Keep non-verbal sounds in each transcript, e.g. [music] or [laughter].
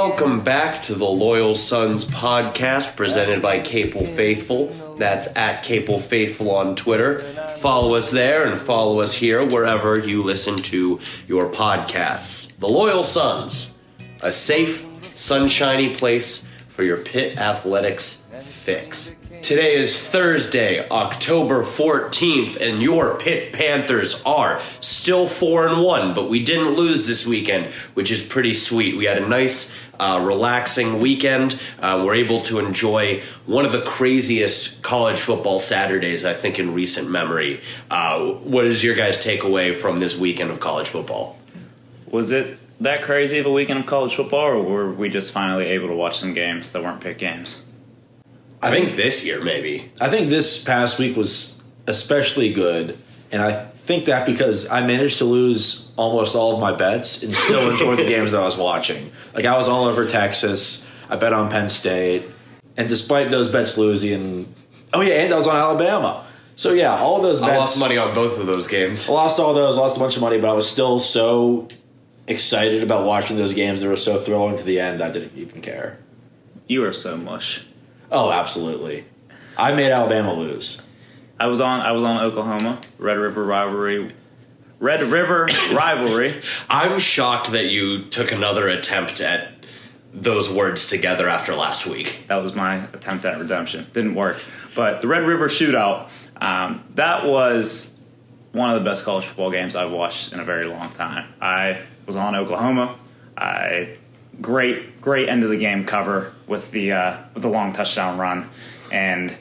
Welcome back to the Loyal Sons podcast presented by Capel Faithful. That's at Capel Faithful on Twitter. Follow us there and follow us here wherever you listen to your podcasts. The Loyal Sons, a safe, sunshiny place for your Pitt athletics fix. Today is Thursday, October 14th, and your Pitt Panthers are still 4 and 1, but we didn't lose this weekend, which is pretty sweet. We had a nice, uh, relaxing weekend. Uh, we're able to enjoy one of the craziest college football Saturdays, I think, in recent memory. Uh, what is your guys' takeaway from this weekend of college football? Was it that crazy of a weekend of college football, or were we just finally able to watch some games that weren't Pitt games? I think this year, maybe. I think this past week was especially good, and I think that because I managed to lose almost all of my bets and still enjoy the [laughs] games that I was watching. Like I was all over Texas. I bet on Penn State, and despite those bets losing, oh yeah, and I was on Alabama. So yeah, all those bets. I lost money on both of those games. I lost all those, lost a bunch of money, but I was still so excited about watching those games. They were so thrilling to the end. I didn't even care. You are so mush. Oh, absolutely. I made Alabama lose. I was on. I was on Oklahoma Red River rivalry. Red River rivalry. [laughs] I'm shocked that you took another attempt at those words together after last week. That was my attempt at redemption. Didn't work. But the Red River shootout. Um, that was one of the best college football games I've watched in a very long time. I was on Oklahoma. I great great end of the game cover with the uh, with the long touchdown run and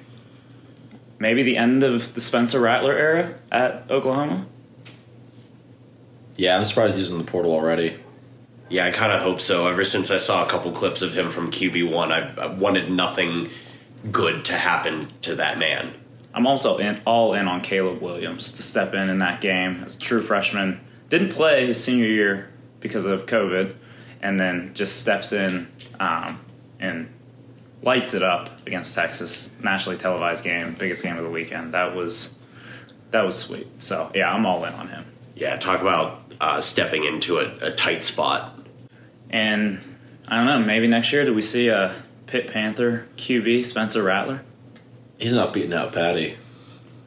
maybe the end of the Spencer Rattler era at Oklahoma. Yeah, I'm surprised he's in the portal already. Yeah, I kind of hope so. Ever since I saw a couple clips of him from QB one, I've, I've wanted nothing good to happen to that man. I'm also in, all in on Caleb Williams to step in in that game as a true freshman. Didn't play his senior year because of COVID, and then just steps in um, and lights it up against Texas, nationally televised game, biggest game of the weekend. That was that was sweet. So yeah, I'm all in on him. Yeah, talk about uh, stepping into a, a, tight spot. And I don't know, maybe next year do we see a Pitt Panther QB Spencer Rattler? He's not beating out Patti.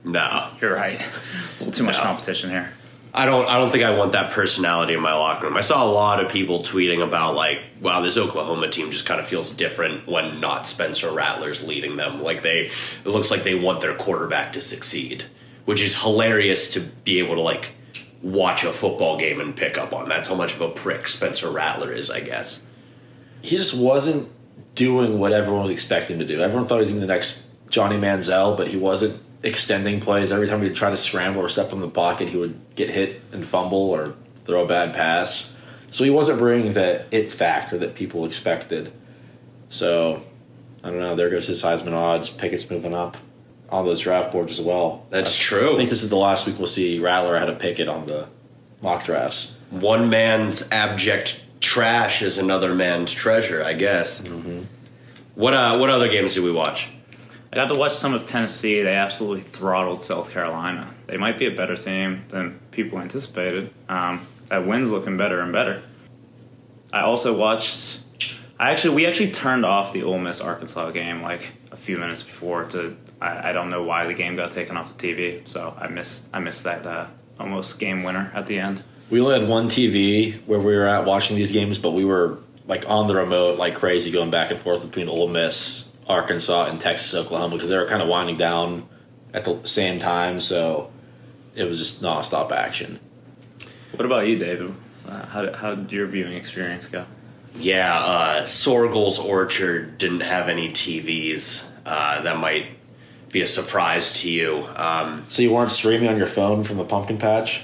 No, you're right. [laughs] A little too much no. competition here. I don't I don't think I want that personality in my locker room. I saw a lot of people tweeting about like, wow, this Oklahoma team just kind of feels different when not Spencer Rattler's leading them. Like they it looks like they want their quarterback to succeed, which is hilarious to be able to like watch a football game and pick up on. That's how much of a prick Spencer Rattler is, I guess. He just wasn't doing what everyone was expecting him to do. Everyone thought he was going to be the next Johnny Manziel, but he wasn't extending plays. Every time he'd try to scramble or step in the pocket, he would get hit and fumble or throw a bad pass. So he wasn't bringing the it factor that people expected. So I don't know. There goes his Heisman odds. Pickett's moving up on those draft boards as well. That's I, true. I think this is the last week we'll see Rattler ahead a Pickett on the mock drafts. One man's abject trash is another man's treasure, I guess. Mm-hmm. What uh, what other games do we watch? I got to watch some of Tennessee. They absolutely throttled South Carolina. They might be a better team than people anticipated. Um, that win's looking better and better. I also watched. I actually we actually turned off the Ole Miss Arkansas game like a few minutes before to. I, I don't know why the game got taken off the TV, so I missed I missed that uh, almost game winner at the end. We only had one TV where we were at watching these games, but we were like on the remote like crazy, going back and forth between Ole Miss Arkansas and Texas, Oklahoma because they were kind of winding down at the same time. So it was just nonstop action. What about you, David? Uh, how, how did your viewing experience go? Yeah, uh, Soergel's Orchard didn't have any TVs. Uh, that might be a surprise to you. Um, so you weren't streaming on your phone from the pumpkin patch?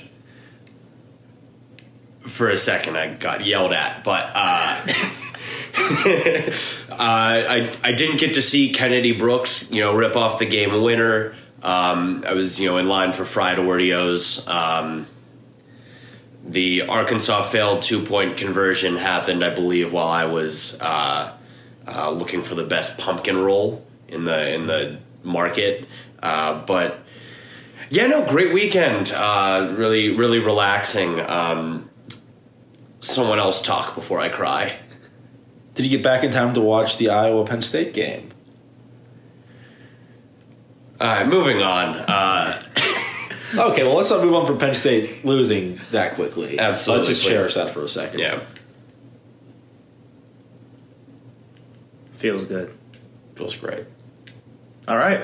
For a second, I got yelled at, but uh, [laughs] uh, I I didn't get to see Kennedy Brooks, you know, rip off the game winner. Um, I was, you know, in line for fried Oreos. Um, the Arkansas failed two point conversion happened, I believe, while I was uh, uh, looking for the best pumpkin roll in the in the market. Uh, but yeah, no, great weekend. Uh, really, really relaxing. Um, someone else talk before I cry. Did you get back in time to watch the Iowa Penn State game? All right, moving on. Uh, [laughs] Okay, well, let's not move on from Penn State losing that quickly. Absolutely, Let's just please. cherish that for a second. yeah. Feels good. Feels great. All right.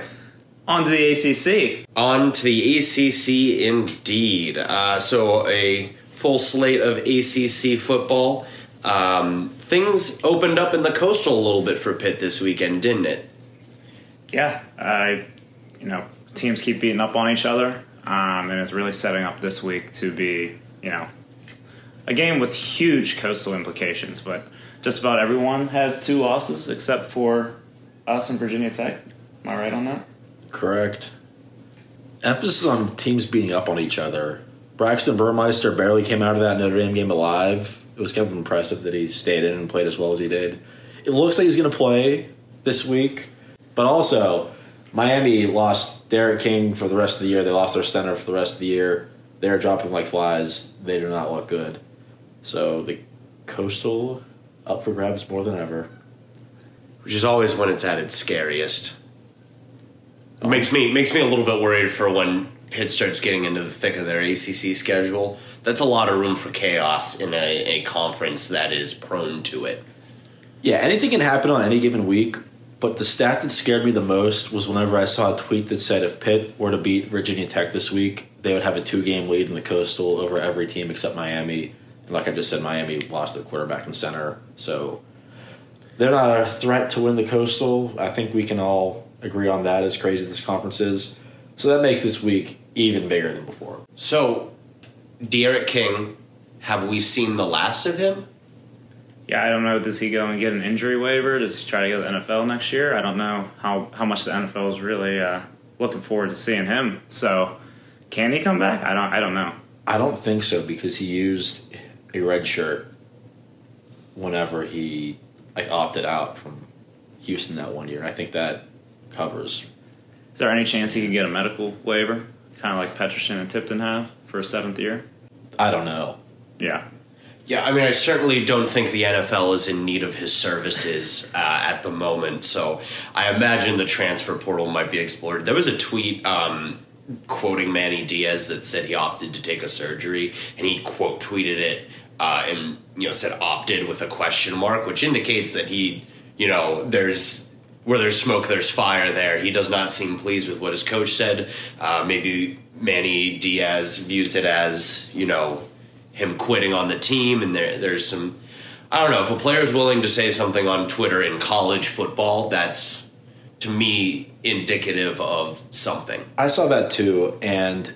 On to the ACC. On to the ACC indeed. Uh, so, a full slate of ACC football. Um, things opened up in the coastal a little bit for Pitt this weekend, didn't it? Yeah, I, you know, teams keep beating up on each other, um, and it's really setting up this week to be, you know, a game with huge coastal implications. But just about everyone has two losses except for us and Virginia Tech. Am I right on that? Correct. Emphasis on teams beating up on each other. Braxton Burmeister barely came out of that Notre Dame game alive. It was kind of impressive that he stayed in and played as well as he did. It looks like he's going to play this week, but also Miami lost D'Eriq King for the rest of the year. They lost their center for the rest of the year. They're dropping like flies. They do not look good. So the coastal up for grabs more than ever. Which is always when it's at its scariest. Makes me makes me a little bit worried for when Pitt starts getting into the thick of their ACC schedule. That's a lot of room for chaos in a, a conference that is prone to it. Yeah, anything can happen on any given week. But the stat that scared me the most was whenever I saw a tweet that said if Pitt were to beat Virginia Tech this week, they would have a two game lead in the Coastal over every team except Miami. And like I just said, Miami lost their quarterback and center. So they're not a threat to win the Coastal. I think we can all agree on that, as crazy as this conference is. So that makes this week even bigger than before. So, D'Eriq King, have we seen the last of him? Yeah, I don't know. Does he go and get an injury waiver? Does he try to go to the NFL next year? I don't know how, how much the NFL is really uh, looking forward to seeing him. So, can he come back? I don't. I don't know. I don't think so because he used a red shirt whenever he like opted out from Houston that one year. I think that covers. Is there any chance he could get a medical waiver, kind of like Peterson and Tipton have for a seventh year? I don't know. Yeah. Yeah, I mean, I certainly don't think the NFL is in need of his services uh, at the moment. So I imagine the transfer portal might be explored. There was a tweet um, quoting Manny Diaz that said he opted to take a surgery, and he quote tweeted it uh, and you know said opted with a question mark, which indicates that he, you know, there's where there's smoke, there's fire. There, he does not seem pleased with what his coach said. Uh, maybe Manny Diaz views it as you know him quitting on the team, and there there's some. I don't know if a player's willing to say something on Twitter in college football. That's to me indicative of something. I saw that too, and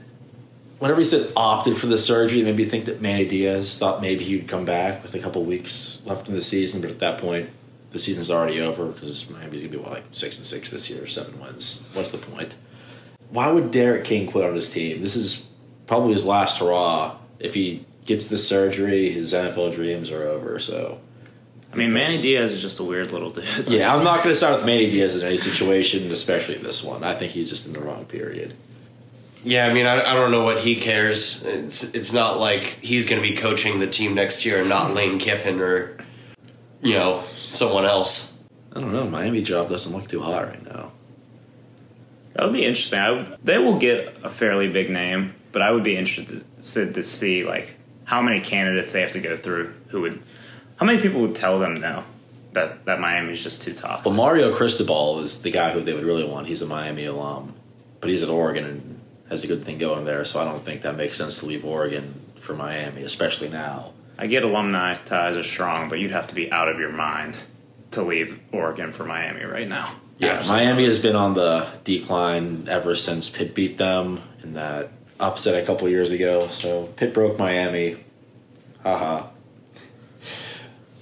whenever he said opted for the surgery, it made me think that Manny Diaz thought maybe he'd come back with a couple weeks left in the season, but at that point, the season's already over because Miami's gonna be what, like six and six this year, seven wins. What's the point? Why would D'Eriq King quit on his team? This is probably his last hurrah. If he gets the surgery, his NFL dreams are over. So, I mean, Manny Diaz is just a weird little dude. [laughs] yeah, I'm not going to start with Manny Diaz in any situation, especially this one. I think he's just in the wrong period. Yeah, I mean, I, I don't know what he cares. It's it's not like he's going to be coaching the team next year, and not Lane Kiffin or you know someone else. I don't know. Miami job doesn't look too hot right now. That would be interesting. I would, they will get a fairly big name, but I would be interested to see like how many candidates they have to go through. Who would, how many people would tell them no that that Miami's just too tough. Well, Mario Cristobal is the guy who they would really want. He's a Miami alum, but he's at Oregon and has a good thing going there. So I don't think that makes sense to leave Oregon for Miami, especially now. I get alumni ties are strong, but you'd have to be out of your mind to leave Oregon for Miami right now. Yeah, Absolutely. Miami has been on the decline ever since Pitt beat them in that upset a couple years ago. So Pitt broke Miami. Haha.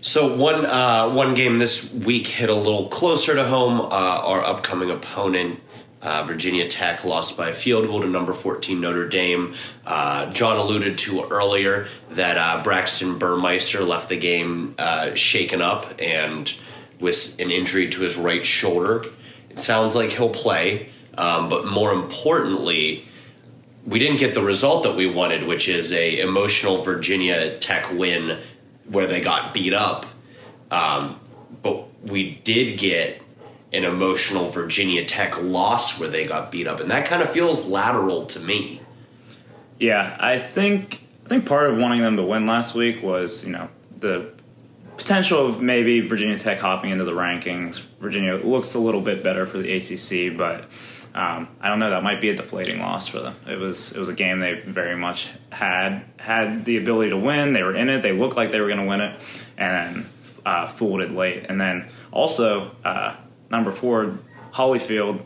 So one uh, one game this week hit a little closer to home. Uh, our upcoming opponent, uh, Virginia Tech, lost by a field goal to number fourteen Notre Dame. Uh, John alluded to earlier that uh, Braxton Burmeister left the game uh, shaken up and with an injury to his right shoulder. It sounds like he'll play, um, but more importantly, we didn't get the result that we wanted, which is a emotional Virginia Tech win where they got beat up. Um, but we did get an emotional Virginia Tech loss where they got beat up, and that kind of feels lateral to me. Yeah, I think I think part of wanting them to win last week was you know the potential of maybe Virginia Tech hopping into the rankings. Virginia looks a little bit better for the ACC, but um, I don't know. That might be a deflating loss for them. It was it was a game they very much had had the ability to win. They were in it. They looked like they were going to win it, and uh, it late. And then also uh, number four, Hollyfield,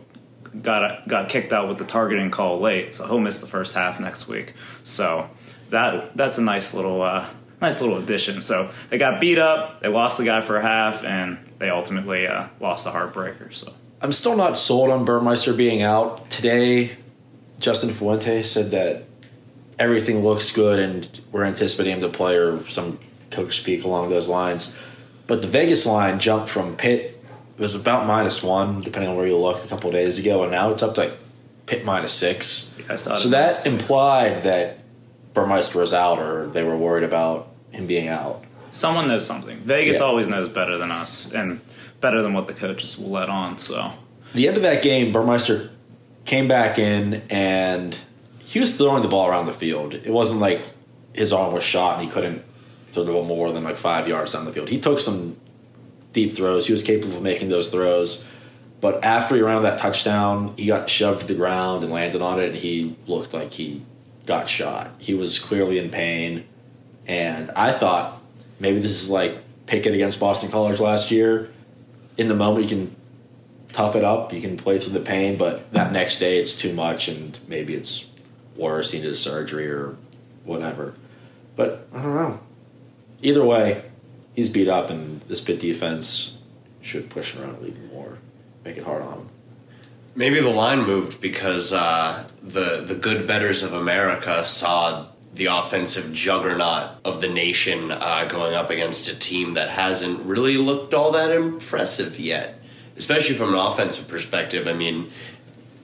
got got kicked out with the targeting call late, so he'll miss the first half next week. So that that's a nice little uh, nice little addition. So they got beat up, they lost the guy for a half, and they ultimately uh, lost the heartbreaker. So I'm still not sold on Burmeister being out today. Justin Fuente said that everything looks good and we're anticipating him to play or some coach speak along those lines. But the Vegas line jumped from Pitt it was about minus one, depending on where you look, a couple days ago, and now it's up to like Pitt minus six. Saw so at that minus six. implied that Burmeister was out, or they were worried about him being out. someone knows something. Vegas Yeah. always knows better than us, and better than what the coaches will let on. So the end of that game, Burmeister came back in and he was throwing the ball around the field. It wasn't like his arm was shot and he couldn't throw the ball more than like five yards down the field. He took some deep throws. He was capable of making those throws. But after he ran that touchdown, he got shoved to the ground and landed on it, and he looked like he got shot. He was clearly in pain. And I thought maybe this is like Pickett against Boston College last year. In the moment, you can tough it up, you can play through the pain, but that next day it's too much, and maybe it's worse. He needs surgery or whatever. But I don't know. Either way, he's beat up, and this Pitt defense should push him around little more, make it hard on him. Maybe the line moved because uh, the the good betters of America saw the offensive juggernaut of the nation uh, going up against a team that hasn't really looked all that impressive yet, especially from an offensive perspective. I mean,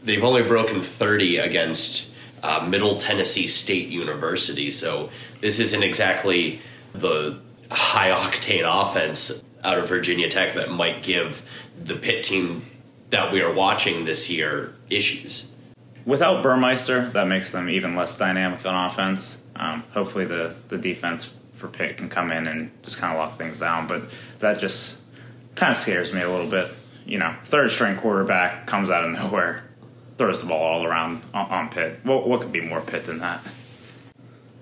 they've only broken 30 against uh, Middle Tennessee State University, so this isn't exactly the high octane offense out of Virginia Tech that might give the Pitt team that we are watching this year issues. without Burmeister, that makes them even less dynamic on offense. Um, hopefully, the the defense for Pitt can come in and just kind of lock things down. But that just kind of scares me a little bit. You know, third string quarterback comes out of nowhere, throws the ball all around on, on Pitt. What what could be more Pitt than that?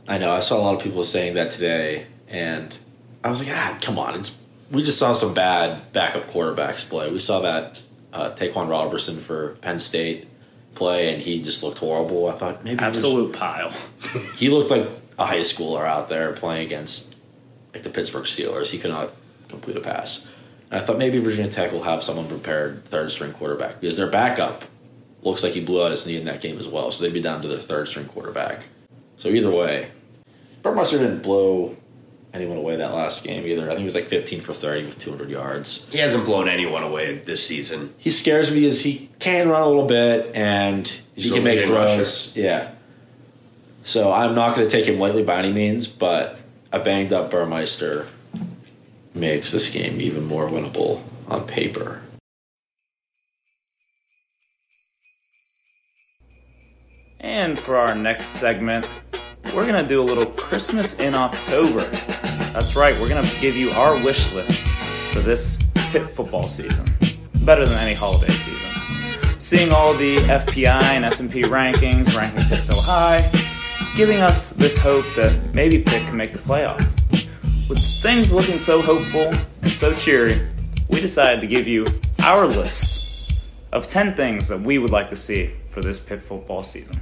I know. I saw a lot of people saying that today, and I was like, ah, come on. It's we just saw some bad backup quarterbacks play. We saw that uh, Ta'Quan Roberson for Penn State play, and he just looked horrible. I thought maybe Absolute pile. [laughs] he looked like a high schooler out there playing against like the Pittsburgh Steelers. He could not complete a pass. And I thought maybe Virginia Tech will have someone prepared third string quarterback because their backup looks like he blew out his knee in that game as well. So they'd be down to their third string quarterback. So either way, Burmeister didn't blow anyone away that last game either. I think he was like 15 for 30 with 200 yards. He hasn't blown anyone away this season. He scares me because he can run a little bit and He's he a can make leading throws. Yeah. So I'm not going to take him lightly by any means, but a banged up Burmeister makes this game even more winnable on paper. And for our next segment, we're going to do a little Christmas in October. That's right, we're going to give you our wish list for this Pitt football season. Better than any holiday season. Seeing all the FPI and S&P rankings, ranking Pitt so high, giving us this hope that maybe Pitt can make the playoff. With things looking so hopeful and so cheery, we decided to give you our list of 10 things that we would like to see for this Pitt football season.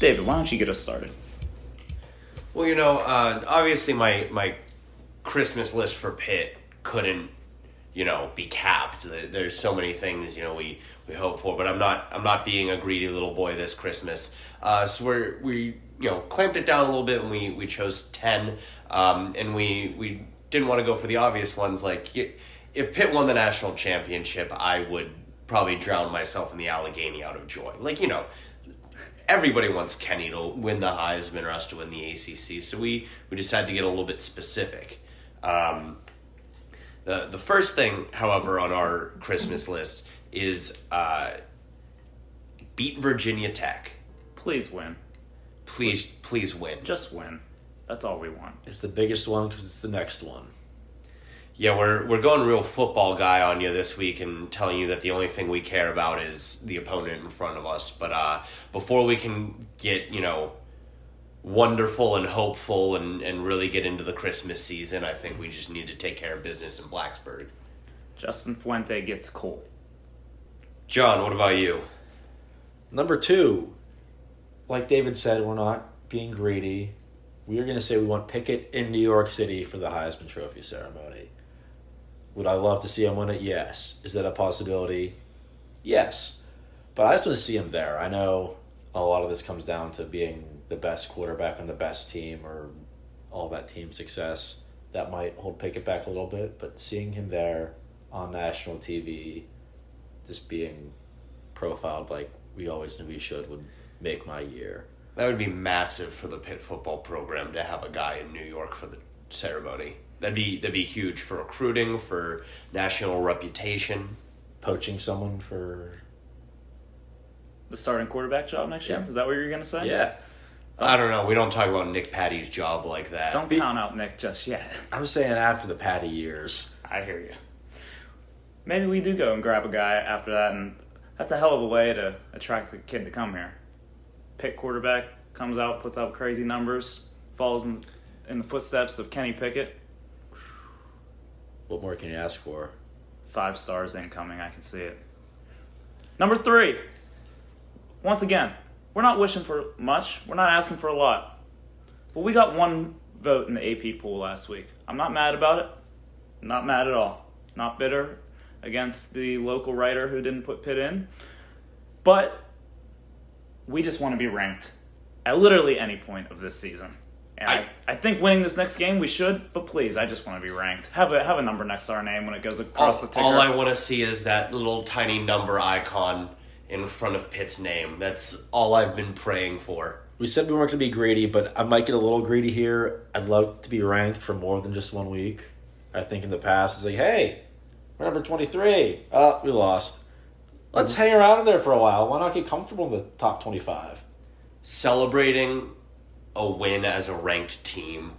David, why don't you get us started? Well, you know, uh, obviously my my Christmas list for Pitt couldn't, you know, be capped. There's so many things you know we, we hope for, but I'm not I'm not being a greedy little boy this Christmas. Uh, so we're we you know clamped it down a little bit and we we chose ten, um, and we we didn't want to go for the obvious ones like if Pitt won the national championship, I would probably drown myself in the Allegheny out of joy. Like you know, everybody wants Kenny to win the Heisman or us to win the ACC. So we we decided to get a little bit specific. Um, The the first thing, however, on our Christmas list is uh, beat Virginia Tech. Please win. Please, please win. Just win. That's all we want. It's the biggest one because it's the next one. Yeah, we're we're going real football guy on you this week and telling you that the only thing we care about is the opponent in front of us. But uh, before we can get you know wonderful and hopeful and, and really get into the Christmas season, I think we just need to take care of business in Blacksburg. Justin Fuente gets cold. John, what about you? Number two, like David said, we're not being greedy. We are going to say we want Pickett in New York City for the Heisman Trophy ceremony. Would I love to see him win it? Yes. Is that a possibility? Yes. But I just want to see him there. I know a lot of this comes down to being the best quarterback on the best team or all that team success. That might hold Pickett back a little bit, but seeing him there on national TV, just being profiled like we always knew he should, would make my year. That would be massive for the Pitt football program to have a guy in New York for the ceremony. That'd be that'd be huge for recruiting, for national reputation. Poaching someone for The starting quarterback job next year? Yeah. Is that what you're going to say? yeah. I don't know. We don't talk about Nick Patti's job like that. Don't Be- count out Nick just yet. [laughs] I'm saying after the Patti years. I hear you. Maybe we do go and grab a guy after that, and that's a hell of a way to attract the kid to come here. Pitt quarterback comes out, puts out crazy numbers, falls in, in the footsteps of Kenny Pickett. What more can you ask for? Five stars incoming, I can see it. Number three. Once again, we're not wishing for much. We're not asking for a lot. But we got one vote in the AP pool last week. I'm not mad about it. Not mad at all. Not bitter against the local writer who didn't put Pitt in. But we just want to be ranked at literally any point of this season. And I, I- I, think winning this next game we should, but please, I just want to be ranked. Have a have a number next to our name when it goes all, across the ticker. all I want to see is that little tiny number icon in front of Pitt's name. That's all I've been praying for. We said we weren't going to be greedy, but I might get a little greedy here. I'd love to be ranked for more than just one week. I think in the past, it's like, hey, we're number 23. Oh, we lost. Let's mm-hmm. hang around in there for a while. Why not get comfortable in the top 25? Celebrating a win as a ranked team,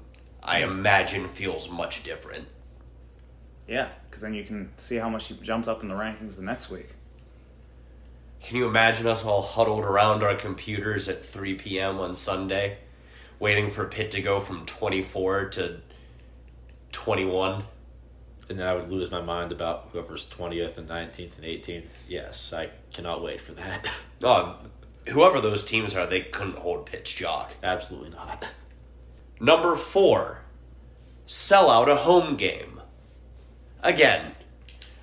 I imagine feels much different. Yeah, because then you can see how much you jumped up in the rankings the next week. Can you imagine us all huddled around our computers at 3 p.m. on Sunday, waiting for Pitt to go from 24 to 21? And then I would lose my mind about whoever's 20th and 19th and 18th. Yes, I cannot wait for that. Oh, whoever those teams are, they couldn't hold pitch jock. Absolutely not. Number four, sell out a home game. Again,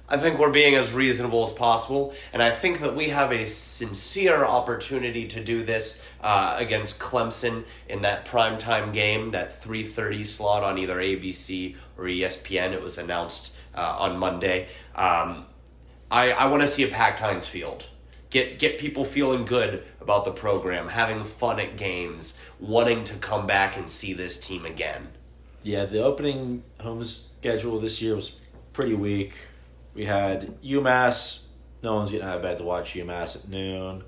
I think we're being as reasonable as possible, and I think that we have a sincere opportunity to do this uh, against Clemson in that primetime game, that 3.30 slot on either ABC or ESPN. It was announced uh, on Monday. Um, I, I want to see a packed Heinz Field. Get get people feeling good about the program, having fun at games, wanting to come back and see this team again. Yeah, the opening home schedule this year was pretty weak. We had UMass. No one's getting out of bed to watch UMass at noon,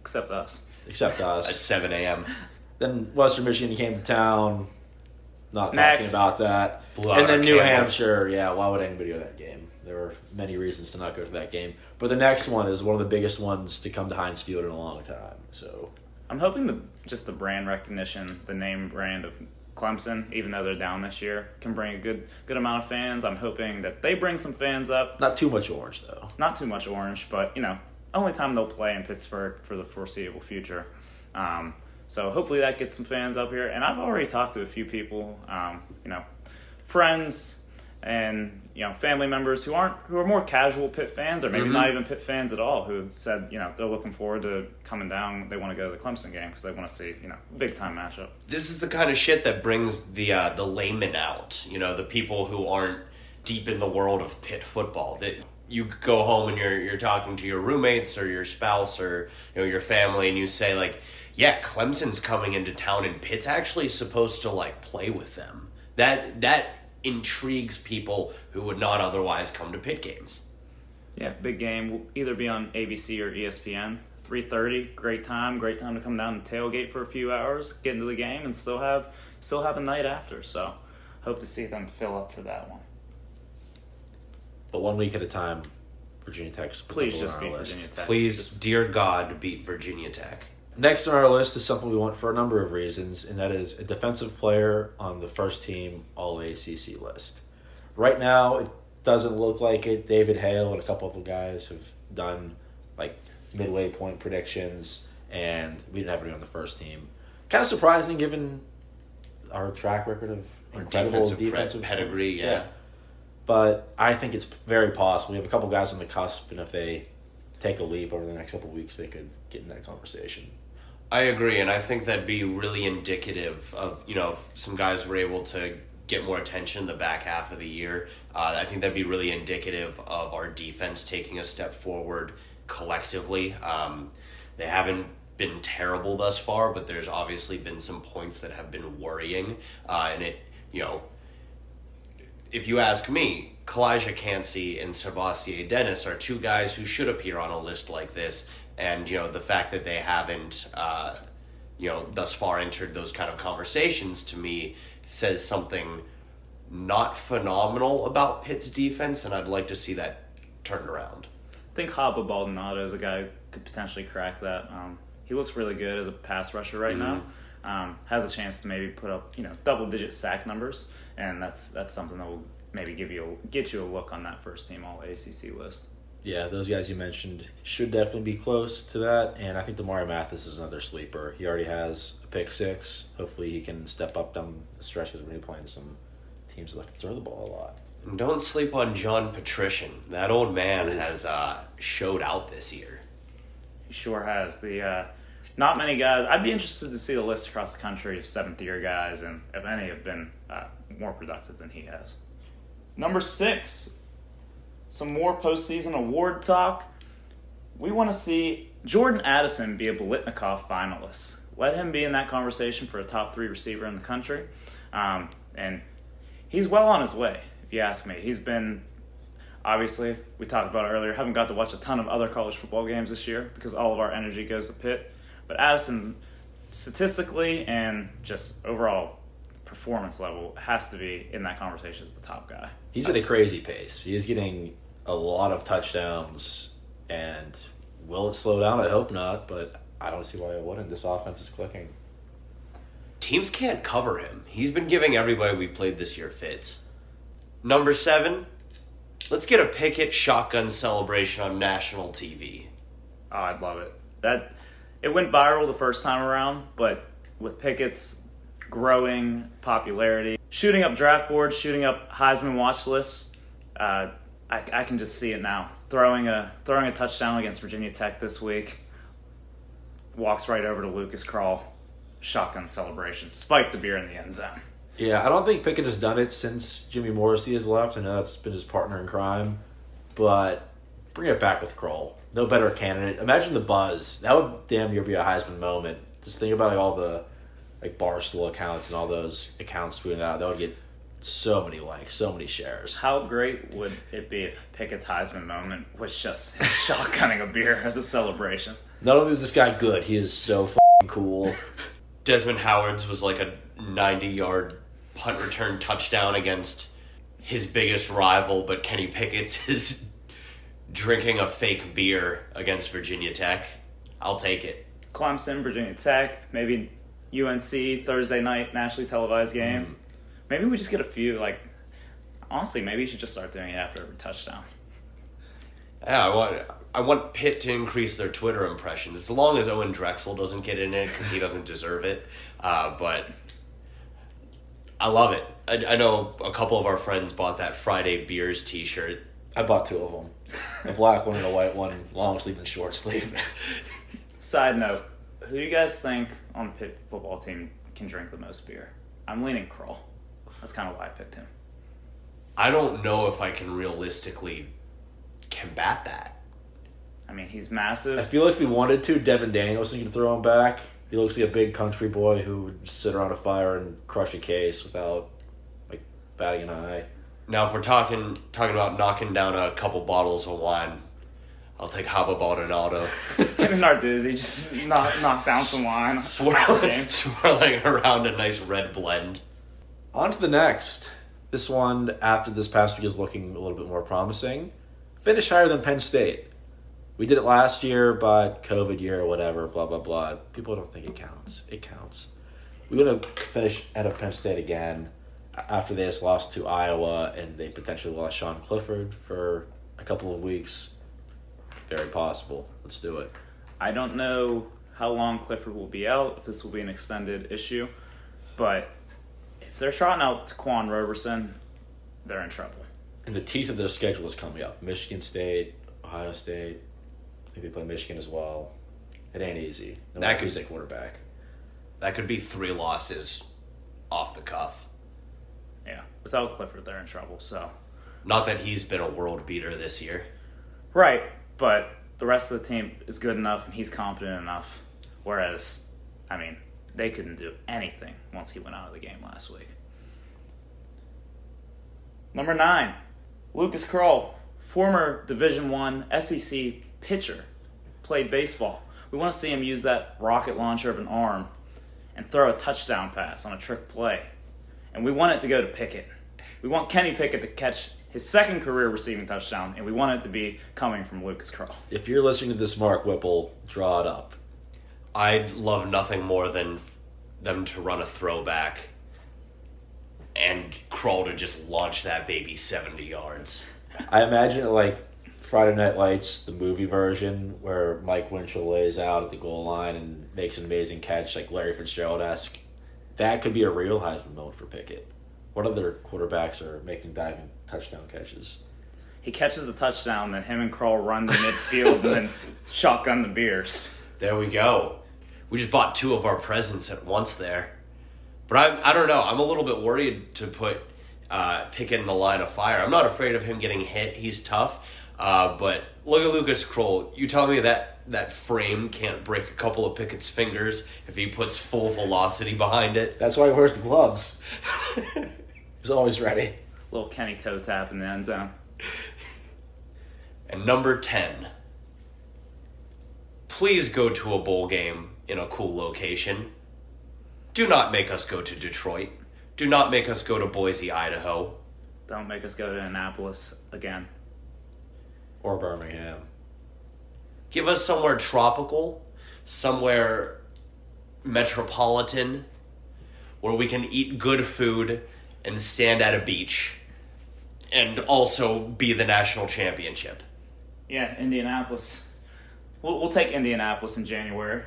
Except us. except [laughs] us At 7 a.m. Then Western Michigan came to town. Not Next. talking about that. Blew out and then New Campbell. Hampshire. Yeah, why would anybody go to that game? There were many reasons to not go to that game. But the next one is one of the biggest ones to come to Heinz Field in a long time. So I'm hoping the just the brand recognition, the name brand of Clemson, even though they're down this year, can bring a good good amount of fans. I'm hoping that they bring some fans up. not too much orange though. Not too much orange, but you know, only time they'll play in Pittsburgh for the foreseeable future. Um, so hopefully that gets some fans up here. And I've already talked to a few people, um, you know, friends and you know family members who aren't who are more casual Pitt fans or maybe not even Pitt fans at all who said you know they're looking forward to coming down. They want to go to the Clemson game because they want to see you know big time matchup. This is the kind of shit that brings the uh, the layman out. You know, the people who aren't deep in the world of Pitt football. That you go home and you're you're talking to your roommates or your spouse or you know your family, and you say like, "Yeah, Clemson's coming into town, and Pitt's actually supposed to like play with them." That that intrigues people who would not otherwise come to Pitt games. Yeah, big game. Will either be on ABC or ESPN. 3:30, great time. Great time to come down and tailgate for a few hours, get into the game, and still have still have a night after. So, hope to see them fill up for that one. But one week at a time, Virginia Tech's put Please just on beat our list. Virginia Tech. Please, dear God, beat Virginia Tech. Next on our list is something we want for a number of reasons, and that is a defensive player on the first team All ACC list. Right now, it doesn't look like it. David Hale and a couple of other guys have done like midway point predictions, and we didn't have anyone on the first team. Kind of surprising given our track record of incredible defensive defensive pedigree, yeah. But I think it's very possible. We have a couple guys on the cusp, and if they take a leap over the next couple of weeks, they could get in that conversation. I agree, and I think that'd be really indicative of you know if some guys were able to get more attention in the back half of the year. Uh, I think that'd be really indicative of our defense taking a step forward collectively. Um, they haven't been terrible thus far, but there's obviously been some points that have been worrying, uh, and it you know if you ask me, Calijah Kancey and SirVocea Dennis are two guys who should appear on a list like this. And, you know, the fact that they haven't, uh, you know, thus far entered those kind of conversations to me says something not phenomenal about Pitt's defense, and I'd like to see that turned around. I think Haba Baldonado is a guy who could potentially crack that. Um, he looks really good as a pass rusher right now. Um, has a chance to maybe put up you know double digit sack numbers, and that's that's something that will maybe give you a, get you a look on that first team All ACC list. Yeah, those guys you mentioned should definitely be close to that, and I think Damarri Mathis is another sleeper. He already has a pick six. Hopefully, he can step up down the stretch because we're going to be playing some teams that like to throw the ball a lot. And don't sleep on John Petrishen. That old man has uh, showed out this year. He sure has the. Uh, not many guys. I'd be interested to see the list across the country of seventh year guys, and if any have been uh, more productive than he has. Number six, some more postseason award talk. We want to see Jordan Addison be a Biletnikoff finalist. Let him be in that conversation for a top three receiver in the country, um, and he's well on his way. If you ask me, he's been obviously we talked about earlier haven't got to watch a ton of other college football games this year because all of our energy goes to pitt but addison statistically and just overall performance level has to be in that conversation as the top guy He's at a crazy pace. He is getting a lot of touchdowns, and will it slow down? I hope not, but I don't see why it wouldn't. This offense is clicking. Teams can't cover him. He's been giving everybody we played this year fits. Number seven, let's get a Pickett shotgun celebration on national TV. oh i'd love it that it went viral the first time around but with pickett's growing popularity shooting up draft boards shooting up heisman watch lists uh, I, I can just see it now throwing a throwing a touchdown against virginia tech this week walks right over to lucas Krull shotgun celebration spike the beer in the end zone Yeah, I don't think Pickett has done it since Jimmy Morrissey has left. I know that's been his partner in crime, but bring it back with Krull. No better candidate. Imagine the buzz. That would damn near be a Heisman moment. Just think about all the like Barstool accounts and all those accounts tweeting that. That would get so many likes, so many shares. How great would it be if Pickett's Heisman moment was just [laughs] him shotgunning a beer as a celebration? Not only is this guy good, he is so fucking cool. [laughs] Desmond Howard's was like a 90 yard punt return touchdown against his biggest rival, but Kenny Pickett's is [laughs] drinking a fake beer against Virginia Tech. I'll take it. Clemson, Virginia Tech, maybe UNC Thursday night nationally televised game. Maybe we just get a few. Like, honestly, maybe you should just start doing it after every touchdown. Yeah, I want I want Pitt to increase their Twitter impressions as long as Owen Drexel doesn't get in it because he doesn't deserve it. Uh, but I love it. I, I know a couple of our friends bought that Friday beers T-shirt. I bought two of them, a black one and a white one, long sleeve and short sleeve. [laughs] Side note: Who do you guys think on the Pitt football team can drink the most beer? I'm leaning Krull. That's kind of why I picked him. I don't know if I can realistically combat that. I mean, he's massive. I feel like if we wanted to, Devin Danielson could throw him back. He looks like a big country boy who would sit around a fire and crush a case without like batting an eye. Now, if we're talking talking about knocking down a couple bottles of wine, I'll take Haba Baldonado. [laughs] Him and Narduzzi just knock, knock down some wine. swirling, swirling around a nice red blend. On to the next. This one, after this past week, is looking a little bit more promising. Finish higher than Penn State. We did it last year, but COVID year whatever, blah, blah, blah. People don't think it counts. It counts. We're going to finish ahead of Penn State again after they just lost to Iowa and they potentially lost Sean Clifford for a couple of weeks. Very possible. Let's do it. I don't know how long Clifford will be out, if this will be an extended issue, but if they're trotting out Quan Roberson, they're in trouble. And the teeth of their schedule is coming up. Michigan State, Ohio State. I think they play Michigan as well. It ain't easy. No That matter could- who's their quarterback. That could be three losses off the cuff. Yeah, without Clifford, they're in trouble. So Not that he's been a world beater this year. right, but the rest of the team is good enough, and he's competent enough. Whereas, I mean, they couldn't do anything once he went out of the game last week. Number nine, Lucas Krull, former Division One SEC pitcher, played baseball. We want to see him use that rocket launcher of an arm and throw a touchdown pass on a trick play. And we want it to go to Pickett. We want Kenny Pickett to catch his second career receiving touchdown, and we want it to be coming from Lucas Krull. If you're listening to this, Mark Whipple, draw it up. I'd love nothing more than f- them to run a throwback and Krull to just launch that baby 70 yards. I imagine it like Friday Night Lights, the movie version, where Mike Winchell lays out at the goal line and makes an amazing catch, like Larry Fitzgerald esque. That could be a real Heisman moment for Pickett. What other quarterbacks are making diving touchdown catches? He catches the touchdown, then him and Krull run to midfield and then [laughs] shotgun the beers. There we go. We just bought two of our presents at once there. But I, I don't know. I'm a little bit worried to put uh, Pickett in the line of fire. I'm not afraid of him getting hit. He's tough. Uh, but look at Lucas Krull. You tell me that that frame can't break a couple of Pickett's fingers if he puts full velocity behind it. That's why he wears the gloves. [laughs] He's always ready. Little Kenny toe tap in the end zone. And number 10. Please go to a bowl game in a cool location. Do not make us go to Detroit. Do not make us go to Boise, Idaho. Don't make us go to Annapolis again. Or Birmingham. Give us somewhere tropical, somewhere metropolitan, where we can eat good food and stand at a beach and also be the national championship. Yeah, Indianapolis. We'll, we'll take Indianapolis in January.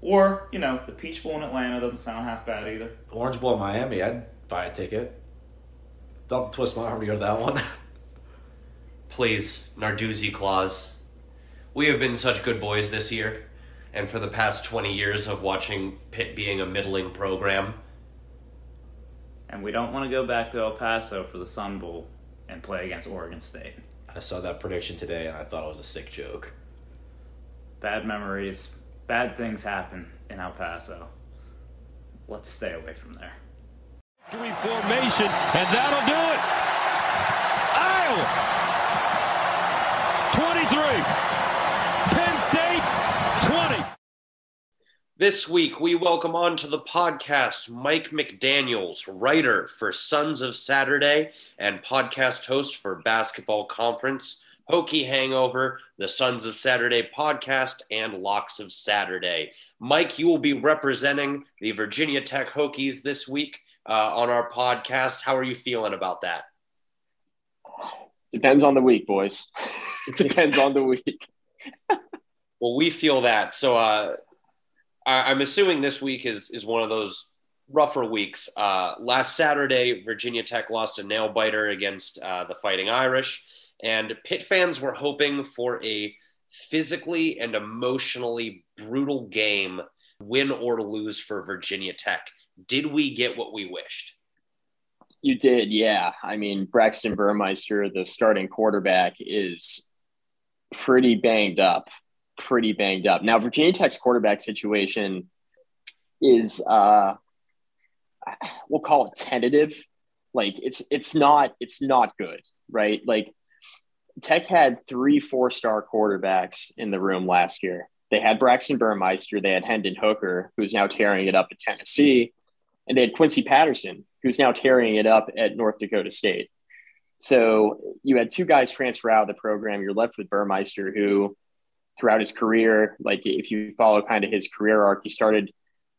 Or, you know, the Peach Bowl in Atlanta doesn't sound half bad either. Orange Bowl in Miami, I'd buy a ticket. Don't twist my arm to go to that one. [laughs] Please, Narduzzi Claus. We have been such good boys this year, and for the past 20 years of watching Pitt being a middling program, And we don't want to go back to El Paso for the Sun Bowl and play against Oregon State. I saw that prediction today and I thought it was a sick joke. Bad memories, bad things happen in El Paso. Let's stay away from there. Victory formation, and that'll do it. Iowa 23, Penn State 20. This week, we welcome on to the podcast Mike McDaniels, writer for Sons of Saturday and podcast host for Basketball Conference, Hokie Hangover, the Sons of Saturday podcast, and Locks of Saturday. Mike, you will be representing the Virginia Tech Hokies this week uh, on our podcast. How are you feeling about that? Depends on the week, boys. It [laughs] depends on the week. Well, we feel that. So uh, I- I'm assuming this week is is one of those rougher weeks. Uh, last Saturday, Virginia Tech lost a nail biter against uh, the Fighting Irish, and Pitt fans were hoping for a physically and emotionally brutal game, win or lose for Virginia Tech. Did we get what we wished? You did, yeah. I mean, Braxton Burmeister, the starting quarterback, is pretty banged up. Pretty banged up. Now, Virginia Tech's quarterback situation is, uh, we'll call it tentative. Like it's it's not it's not good, right? Like Tech had three four star quarterbacks in the room last year. They had Braxton Burmeister, they had Hendon Hooker, who's now tearing it up at Tennessee, and they had Quincy Patterson, who's now tearing it up at North Dakota State. So you had two guys transfer out of the program. You're left with Burmeister, who throughout his career, like if you follow kind of his career arc, he started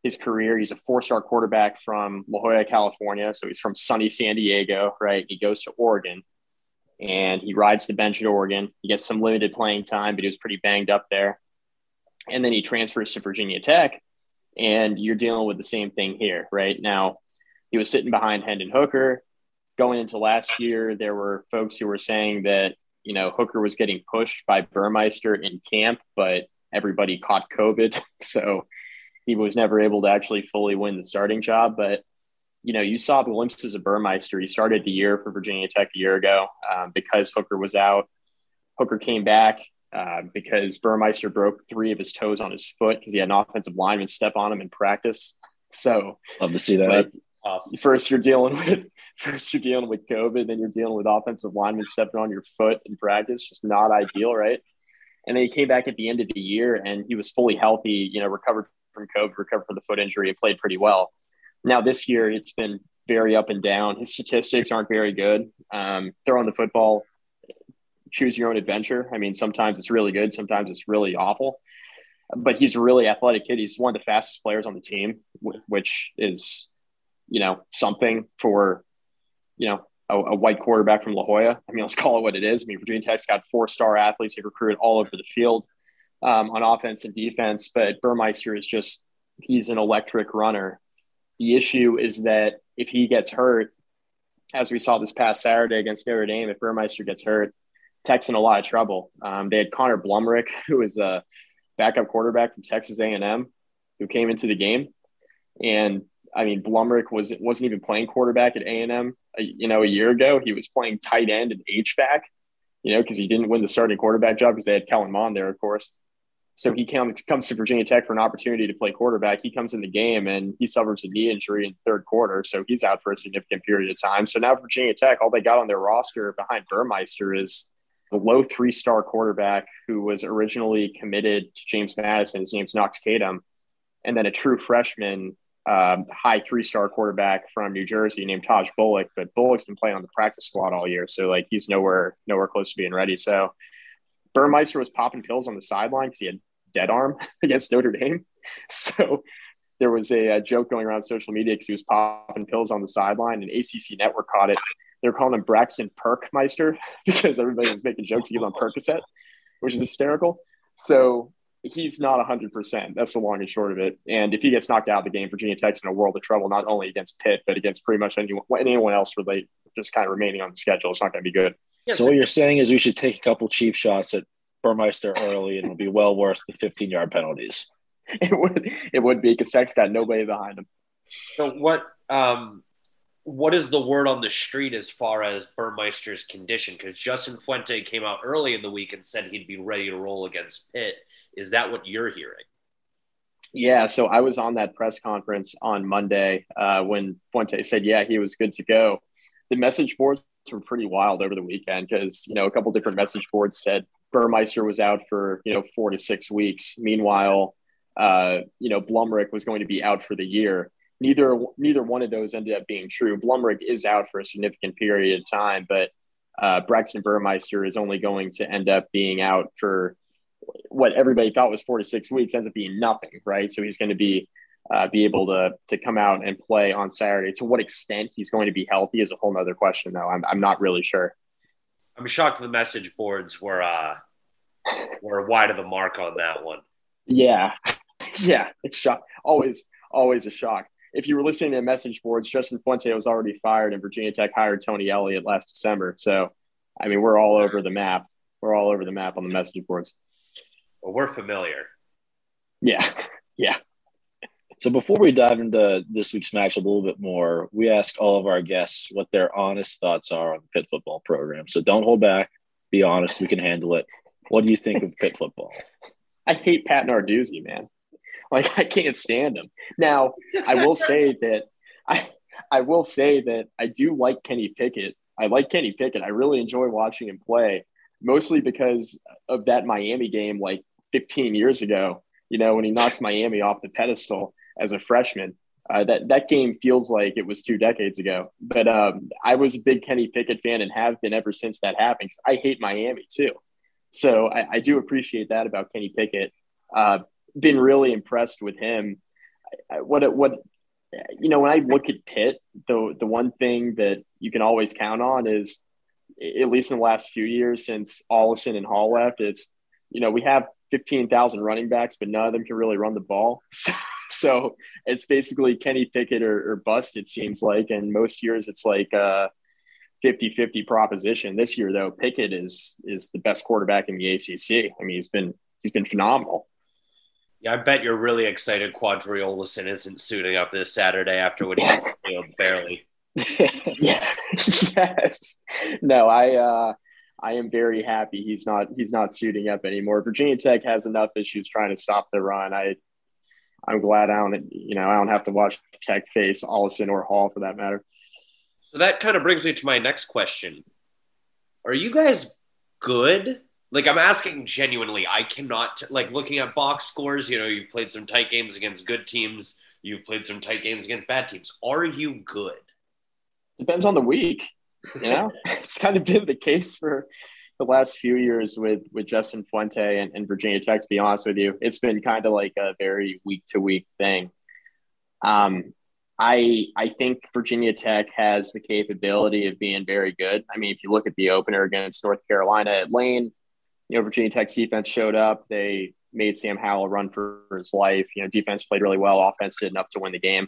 his career. He's a four star quarterback from La Jolla, California. So he's from sunny San Diego, right? He goes to Oregon and he rides the bench at Oregon. He gets some limited playing time, but he was pretty banged up there. And then he transfers to Virginia Tech, and you're dealing with the same thing here, right? Now, he was sitting behind Hendon Hooker. Going into last year, there were folks who were saying that, you know, Hooker was getting pushed by Burmeister in camp, but everybody caught COVID. [laughs] So he was never able to actually fully win the starting job. But you know, you saw glimpses of Burmeister. He started the year for Virginia Tech a year ago um, because Hooker was out. Hooker came back uh, because Burmeister broke three of his toes on his foot because he had an offensive lineman step on him in practice. So love to see that. Like, first, you're dealing with [laughs] first you're dealing with COVID, then you're dealing with offensive linemen stepping on your foot in practice. Just not ideal, right? And then he came back at the end of the year and he was fully healthy. You know, recovered from COVID, recovered from the foot injury, and played pretty well. Now this year, it's been very up and down. His statistics aren't very good. Um, throwing the football, choose your own adventure. I mean, sometimes it's really good, sometimes it's really awful. But he's a really athletic kid. He's one of the fastest players on the team, which is, you know, something for, you know, a, a, white quarterback from La Jolla. I mean, let's call it what it is. I mean, Virginia Tech's got four star athletes. They recruited all over the field um, on offense and defense. But Burmeister is just, he's an electric runner. The issue is that if he gets hurt, as we saw this past Saturday against Notre Dame, if Burmeister gets hurt, Tech's in a lot of trouble. Um, they had Connor Blumrick, [laughs] who was a backup quarterback from Texas A&M, who came into the game, and I mean Blumrick was wasn't even playing quarterback at A&M. Uh, you know, a year ago he was playing tight end and H back. You know, because he didn't win the starting quarterback job because they had Kellen Mond there, of course. So he comes comes to Virginia Tech for an opportunity to play quarterback. He comes in the game and he suffers a knee injury in third quarter, so he's out for a significant period of time. So now Virginia Tech, all they got on their roster behind Burmeister is the low three star quarterback who was originally committed to James Madison. His name's Knox Kadum, and then a true freshman, um, high three star quarterback from New Jersey named Taj Bullock. But Bullock's been playing on the practice squad all year, so like he's nowhere nowhere close to being ready. So. Burmeister was popping pills on the sideline because he had dead arm [laughs] against Notre Dame. [laughs] So there was a, a joke going around social media because he was popping pills on the sideline, and ACC Network caught it. They were calling him Braxton Perkmeister [laughs] because everybody was making jokes he was on Percocet, which is hysterical. So he's not 100%. That's the long and short of it. And if he gets knocked out of the game, Virginia Tech's in a world of trouble, not only against Pitt, but against pretty much anyone, anyone else relate, just kind of remaining on the schedule. It's not going to be good. So what you're saying is we should take a couple cheap shots at Burmeister early, and it'll be well worth the 15 yard penalties. [laughs] It would it would be because Tech's got nobody behind him. So what um what is the word on the street as far as Burmeister's condition? Because Justin Fuente came out early in the week and said he'd be ready to roll against Pitt. Is that what you're hearing? Yeah, so I was on that press conference on Monday uh, when Fuente said, yeah, he was good to go. The message boards were pretty wild over the weekend because, you know, a couple different message boards said Burmeister was out for you know four to six weeks. Meanwhile, uh, you know Blumrick was going to be out for the year. Neither neither one of those ended up being true. Blumrick is out for a significant period of time, but uh, Braxton Burmeister is only going to end up being out for what everybody thought was four to six weeks. Ends up being nothing, right? So he's going to be uh, be able to to come out and play on Saturday. To what extent he's going to be healthy is a whole other question, though. I'm I'm not really sure. I'm shocked the message boards were uh were wide of the mark on that one. Yeah, [laughs] yeah, it's shock. Always, always a shock. If you were listening to message boards, Justin Fuente was already fired, and Virginia Tech hired Tony Elliott last December. So, I mean, we're all over the map. We're all over the map on the message boards. Well, we're familiar. Yeah, [laughs] yeah. So before we dive into this week's matchup a little bit more, we ask all of our guests what their honest thoughts are on the Pitt football program. So don't hold back. Be honest. We can handle it. What do you think of Pitt football? I hate Pat Narduzzi, man. Like I can't stand him. Now, I will say that I I will say that I do like Kenny Pickett. I like Kenny Pickett. I really enjoy watching him play, mostly because of that Miami game like 15 years ago. You know, when he knocks [laughs] Miami off the pedestal as a freshman. Uh, that that game feels like it was two decades ago. But um, I was a big Kenny Pickett fan and have been ever since that happened. I hate Miami too, so I, I do appreciate that about Kenny Pickett. Uh, been really impressed with him. What what you know when I look at Pitt, the the one thing that you can always count on is, at least in the last few years since Ollison and Hall left, it's you know we have fifteen thousand running backs, but none of them can really run the ball. [laughs] So so it's basically Kenny Pickett or, or bust, it seems like. And most years it's like a 50 50 proposition. This year, though, Pickett is is the best quarterback in the ACC. I mean, he's been he's been phenomenal. Yeah, I bet you're really excited Qadree Ollison isn't suiting up this Saturday after what he failed barely. yeah. [laughs] yes. No, I uh I am very happy he's not he's not suiting up anymore. Virginia Tech has enough issues trying to stop the run. I I'm glad I don't, you know, I don't have to watch Tech face Ollison or Hall for that matter. So that kind of brings me to my next question. Are you guys good? Like I'm asking genuinely. I cannot like looking at box scores. You know, you've played some tight games against good teams. You've played some tight games against bad teams. Are you good? Depends on the week. You know, [laughs] it's kind of been the case for the last few years with with Justin Fuente and, and Virginia Tech. To be honest with you, it's been kind of like a very week to week thing. Um, I I think Virginia Tech has the capability of being very good. I mean, if you look at the opener against North Carolina at Lane, you know Virginia Tech's defense showed up. They made Sam Howell run for his life. You know, defense played really well. Offense did enough to win the game.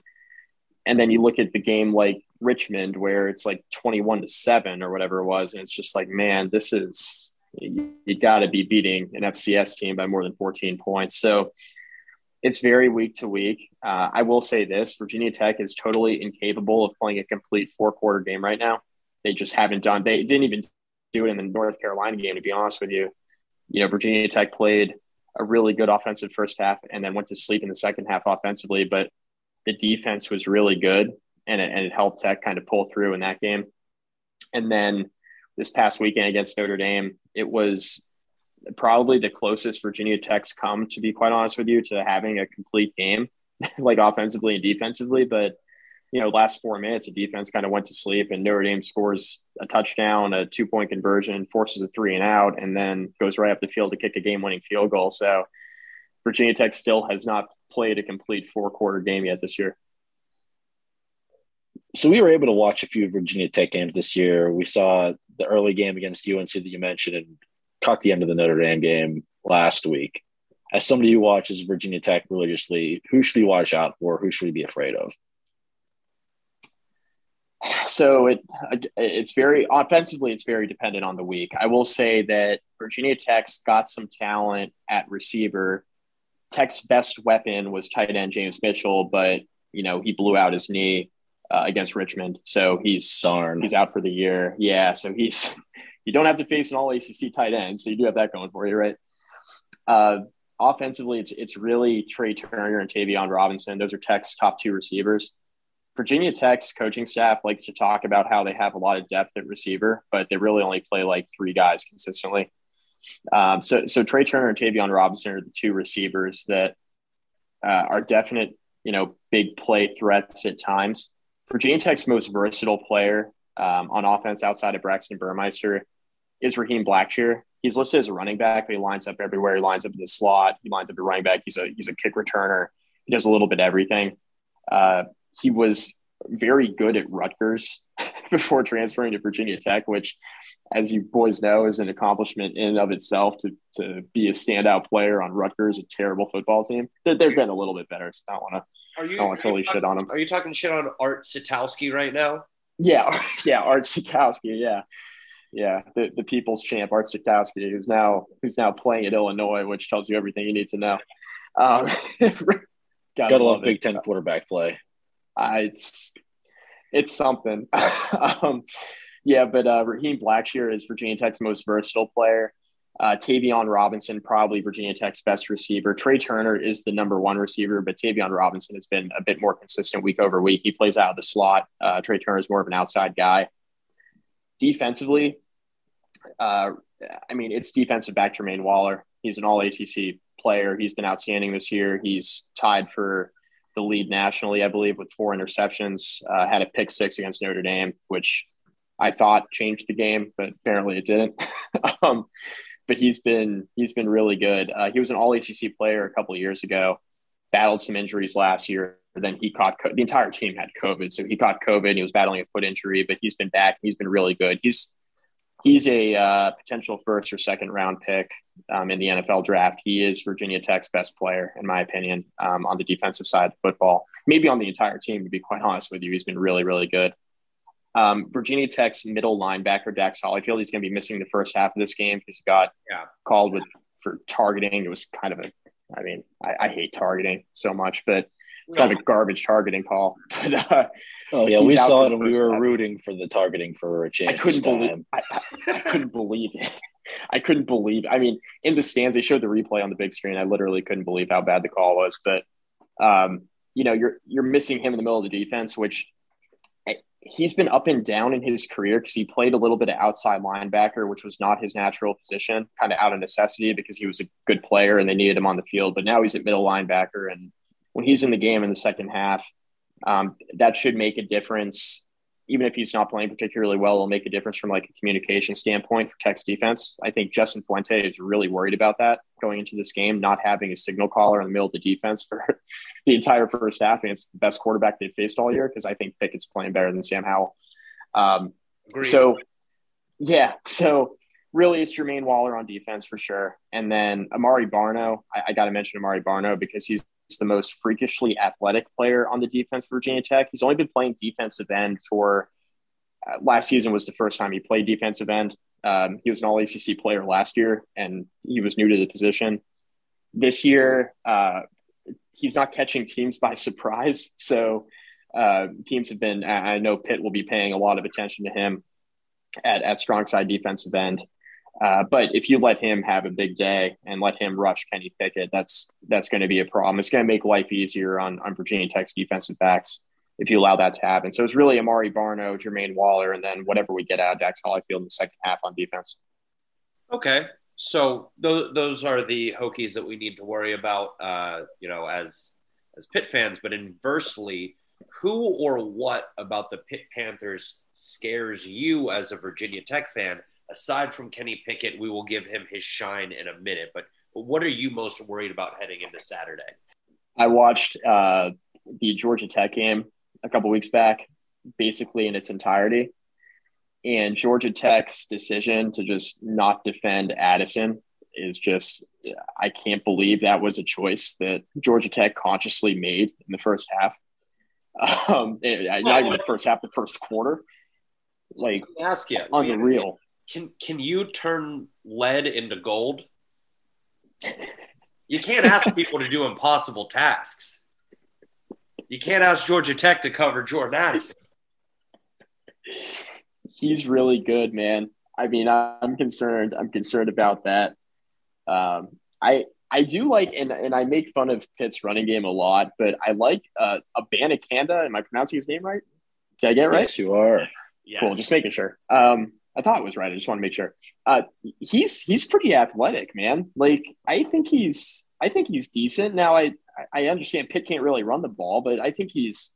And then you look at the game like Richmond, where it's like 21 to 7 or whatever it was. And it's just like, man, this is, you, you got to be beating an FCS team by more than 14 points. So it's very week to week. Uh, I will say this Virginia Tech is totally incapable of playing a complete four quarter game right now. They just haven't done, they didn't even do it in the North Carolina game, to be honest with you. You know, Virginia Tech played a really good offensive first half and then went to sleep in the second half offensively. But the defense was really good and it, and it helped Tech kind of pull through in that game. And then this past weekend against Notre Dame, it was probably the closest Virginia Tech's come, to be quite honest with you, to having a complete game, [laughs] like offensively and defensively. But, you know, last four minutes, the defense kind of went to sleep and Notre Dame scores a touchdown, a two point conversion, forces a three and out, and then goes right up the field to kick a game winning field goal. So Virginia Tech still has not played a complete four quarter game yet this year. So we were able to watch a few Virginia Tech games this year. We saw the early game against UNC that you mentioned and caught the end of the Notre Dame game last week. As somebody who watches Virginia Tech religiously, who should we watch out for? Who should we be afraid of? So it it's very offensively, it's very dependent on the week. I will say that Virginia Tech's got some talent at receiver Tech's best weapon was tight end James Mitchell, but you know he blew out his knee uh, against Richmond, so he's Darn. he's out for the year. Yeah, so he's [laughs] you don't have to face an all ACC tight end, so you do have that going for you, right? Uh, offensively, it's it's really Trey Turner and Tayvion Robinson. Those are Tech's top two receivers. Virginia Tech's coaching staff likes to talk about how they have a lot of depth at receiver, but they really only play like three guys consistently. Um, so, so Trey Turner and Tayvion Robinson are the two receivers that uh, are definite, you know, big play threats at times. Virginia Tech's most versatile player um, on offense outside of Braxton Burmeister is Raheem Blackshear. He's listed as a running back, but he lines up everywhere. He lines up in the slot. He lines up at running back. He's a he's a kick returner. He does a little bit of everything. Uh, he was very good at Rutgers [laughs] before transferring to Virginia Tech, which, as you boys know, is an accomplishment in and of itself to, to be a standout player on Rutgers, a terrible football team. They're, they've been a little bit better, so I don't want to. I don't want to totally talking, shit on them. Are you talking shit on Art Sitkowski right now? Yeah, [laughs] yeah, Art Sitkowski, yeah, yeah, the, the people's champ, Art Sitkowski, who's now who's now playing at Illinois, which tells you everything you need to know. Um, [laughs] Gotta, love, love Big Ten quarterback play. Uh, it's it's something. [laughs] um, yeah, but uh, Raheem Blackshear is Virginia Tech's most versatile player. Uh, Tayvion Robinson, probably Virginia Tech's best receiver. Trey Turner is the number one receiver, but Tayvion Robinson has been a bit more consistent week over week. He plays out of the slot. Uh, Trey Turner is more of an outside guy. Defensively, uh, I mean, it's defensive back Jermaine Waller. He's an all ACC player. He's been outstanding this year. He's tied for the lead nationally, I believe, with four interceptions. Uh, had a pick six against Notre Dame, which I thought changed the game, but apparently it didn't. [laughs] um, but he's been he's been really good. Uh, he was an All ACC player a couple years ago. Battled some injuries last year. Then he caught the entire team had COVID, so he caught COVID. He was battling a foot injury, but he's been back. He's been really good. He's he's a uh, potential first or second round pick um, in the NFL draft. He is Virginia Tech's best player, in my opinion, um, on the defensive side of football. Maybe on the entire team, to be quite [laughs] honest with you, he's been really, really good. Um, Virginia Tech's middle linebacker Dax Hollifield, he's going to be missing the first half of this game because he got yeah. called with for targeting. It was kind of a, I mean, I, I hate targeting so much, but it's kind of a garbage targeting call. [laughs] But, uh, oh yeah, we saw it and we were rooting for the targeting for a change. I couldn't believe. I, I, couldn't believe it. I couldn't believe. I mean, in the stands, they showed the replay on the big screen. I literally couldn't believe how bad the call was. But um, you know, you're you're missing him in the middle of the defense, which he's been up and down in his career because he played a little bit of outside linebacker, which was not his natural position, kind of out of necessity because he was a good player and they needed him on the field. But now he's at middle linebacker, and when he's in the game in the second half, um, that should make a difference even if he's not playing particularly well, it'll make a difference from like a communication standpoint for Tech's defense. I think Justin Fuente is really worried about that going into this game, not having a signal caller in the middle of the defense for [laughs] the entire first half. And it's the best quarterback they've faced all year because I think Pickett's playing better than Sam Howell. Um, so, yeah, so really it's Jermaine Waller on defense for sure. And then Amari Barno, I, I got to mention Amari Barno because he's the most freakishly athletic player on the defense for Virginia Tech. He's only been playing defensive end for uh, last season was the first time he played defensive end. Um, he was an All ACC player last year, and he was new to the position. This year, uh, he's not catching teams by [laughs] surprise. So uh, teams have been. I know Pitt will be paying a lot of attention to him at at strong side defensive end. Uh, but if you let him have a big day and let him rush Kenny Pickett, that's that's going to be a problem. It's going to make life easier on, on Virginia Tech's defensive backs if you allow that to happen. So it's really Amari Barno, Jermaine Waller, and then whatever we get out of Dax Hollifield in the second half on defense. Okay. So those, those are the Hokies that we need to worry about, uh, you know, as as Pitt fans. But inversely, who or what about the Pitt Panthers scares you as a Virginia Tech fan? Aside from Kenny Pickett, we will give him his shine in a minute. But, what are you most worried about heading into Saturday? I watched uh, the Georgia Tech game a couple weeks back, basically in its entirety. And Georgia Tech's decision to just not defend Addison is just, I can't believe that was a choice that Georgia Tech consciously made in the first half. [laughs] Um, not even the first half, the first quarter. Like, ask you, unreal can can you turn lead into gold? You can't ask [laughs] people to do impossible tasks. You can't ask Georgia Tech to cover Jordan Addison. He's really good, man. I mean, I'm concerned. I'm concerned about that. Um, I I do like, and, and I make fun of Pitt's running game a lot, but I like uh, Abanikanda. Am I pronouncing his name right? Did I get it right? Yes, you are. Yes. Cool. Just making sure. Um, I thought it was right. I just want to make sure. Uh, he's he's pretty athletic, man. Like I think he's I think he's decent. Now I I understand Pitt can't really run the ball, but I think he's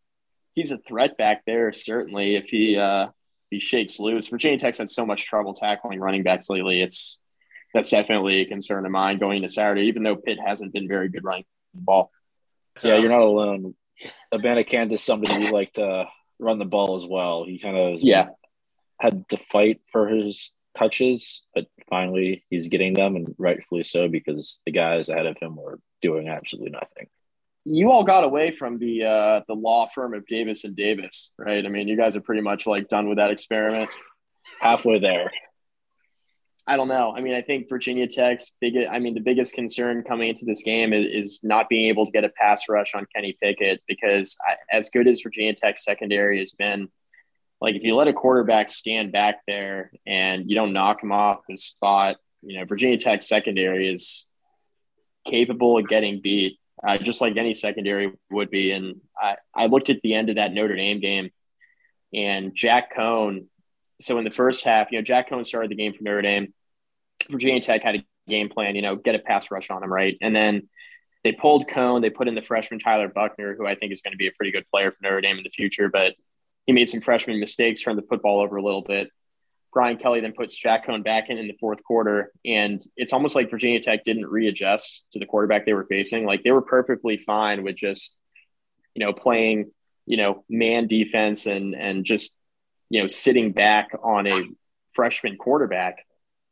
he's a threat back there certainly if he uh, he shakes loose. Virginia Tech's had so much trouble tackling running backs lately. It's that's definitely a concern of mine going into Saturday, even though Pitt hasn't been very good running the ball. Yeah, you're not alone. Abanikanda is somebody who like to run the ball as well. He kind of yeah had to fight for his touches, but finally he's getting them, and rightfully so because the guys ahead of him were doing absolutely nothing. You all got away from the uh, the law firm of Davis and Davis, right? I mean, you guys are pretty much like done with that experiment. Halfway there. I don't know. I mean, I think Virginia Tech's big. I mean, the biggest concern coming into this game is, is not being able to get a pass rush on Kenny Pickett because I, as good as Virginia Tech's secondary has been, like if you let a quarterback stand back there and you don't knock him off his spot, you know, Virginia Tech secondary is capable of getting beat, uh, just like any secondary would be. And I, I looked at the end of that Notre Dame game, and Jack Coan. So in the first half, you know, Jack Coan started the game for Notre Dame. Virginia Tech had a game plan, you know, get a pass rush on him, right? And then they pulled Coan. They put in the freshman Tyler Buchner, who I think is going to be a pretty good player for Notre Dame in the future, but he made some freshman mistakes, turned the football over a little bit. Brian Kelly then puts Jack Coan back in in the fourth quarter, and it's almost like Virginia Tech didn't readjust to the quarterback they were facing. Like they were perfectly fine with just, you know, playing, you know, man defense and and just, you know, sitting back on a freshman quarterback.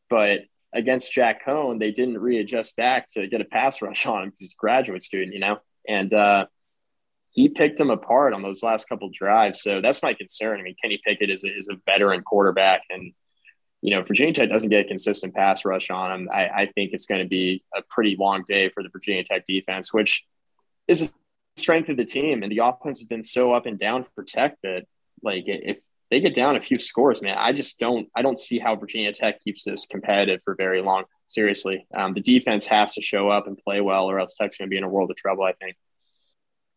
But against Jack Coan, they didn't readjust back to get a pass rush on him because he's a graduate student, you know, and uh, he picked him apart on those last couple drives. So that's my concern. I mean, Kenny Pickett is a, is a veteran quarterback, and you know, Virginia Tech doesn't get a consistent pass rush on him. I, I think it's going to be a pretty long day for the Virginia Tech defense, which is a strength of the team. And the offense has been so up and down for Tech that, like, if they get down a few scores, man, I just don't, I don't see how Virginia Tech keeps this competitive for very long. Seriously, um, the defense has to show up and play well, or else Tech's going to be in a world of trouble. I think.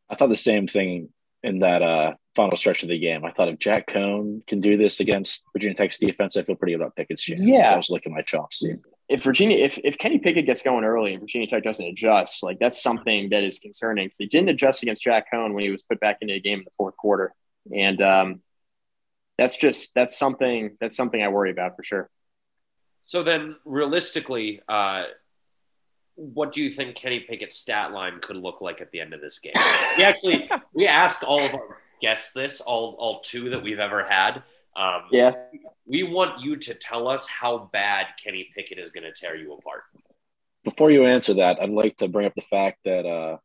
I thought the same thing in that uh, final stretch of the game. I thought if Jack Coan can do this against Virginia Tech's defense, I feel pretty good about Pickett's chances. Yeah. I was looking at my chops. If Virginia, if, if Kenny Pickett gets going early and Virginia Tech doesn't adjust, like that's something that is concerning. They didn't adjust against Jack Coan when he was put back into the game in the fourth quarter, and um, that's just that's something that's something I worry about for sure. So then, realistically, uh, what do you think Kenny Pickett's stat line could look like at the end of this game? We actually we ask all of our guests this, all all two that we've ever had. Um, Yeah, we want you to tell us how bad Kenny Pickett is going to tear you apart. Before you answer that, I'd like to bring up the fact that uh,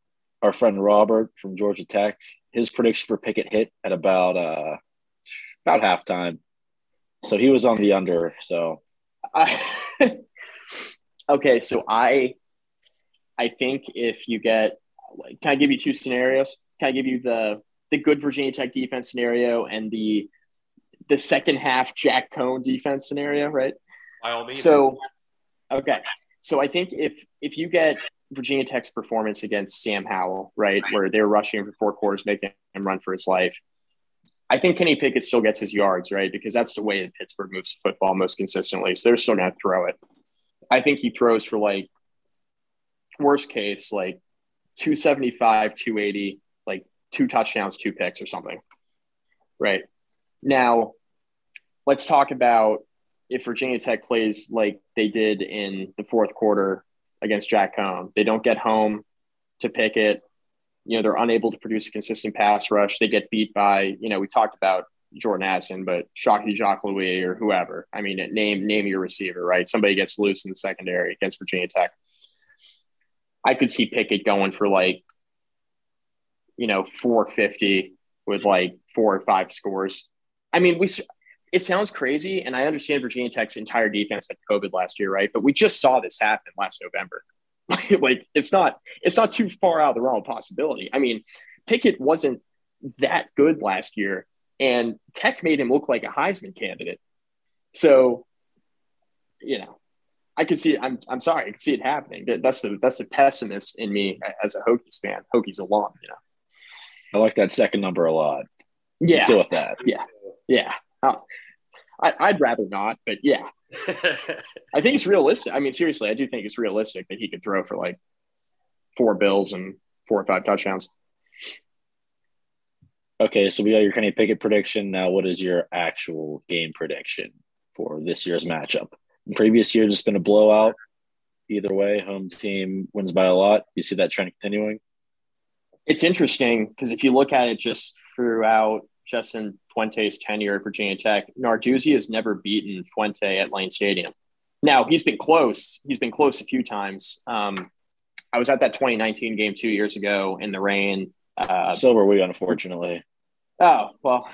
our friend Robert from Georgia Tech, his prediction for Pickett hit at about uh, about halftime. So he was on the under. So I, [laughs] okay, so I I think if you get can I give you two scenarios? Can I give you the the good Virginia Tech defense scenario and the the second half Jack Coan defense scenario, right? By all means. So okay. So I think if if you get Virginia Tech's performance against Sam Howell, right, where they're rushing him for four quarters, making him run for his life, I think Kenny Pickett still gets his yards, right? Because that's the way that Pittsburgh moves the football most consistently. So they're still going to throw it. I think he throws for like worst case, like 275, 280, like two touchdowns, two picks or something. Right. Now, let's talk about if Virginia Tech plays like they did in the fourth quarter against Jack Coan. They don't get home to Pickett. you know, they're unable to produce a consistent pass rush. They get beat by, you know, we talked about Jordan Addison, but Shocky Jacques-Louis or whoever. I mean, name name your receiver, right? Somebody gets loose in the secondary against Virginia Tech. I could see Pickett going for like, you know, 450 with like four or five scores. I mean, we it sounds crazy, and I understand Virginia Tech's entire defense had COVID last year, right? But we just saw this happen last November. [laughs] like it's not it's not too far out of the realm of possibility. I mean, Pickett wasn't that good last year, and Tech made him look like a Heisman candidate. So, you know, I can see. I'm I'm sorry, I can see it happening. That's the that's the pessimist in me as a Hokies fan, Hokies alum. You know, I like that second number a lot. yeah, Let's go with that. yeah, yeah. Oh, I, I'd rather not, but yeah, [laughs] I think it's realistic. I mean, seriously, I do think it's realistic that he could throw for like four bills and four or five touchdowns. Okay, so we got your Kenny Pickett prediction. Now, what is your actual game prediction for this year's matchup? Previous years, it's been a blowout. Either way, home team wins by a lot. You see that trend continuing? It's interesting because if you look at it just throughout Justin Fuente's tenure at Virginia Tech, Narduzzi has never beaten Fuente at Lane Stadium. Now he's been close. He's been close a few times. Um, I was at that 2019 game two years ago in the rain. Uh, so were we, unfortunately. oh well,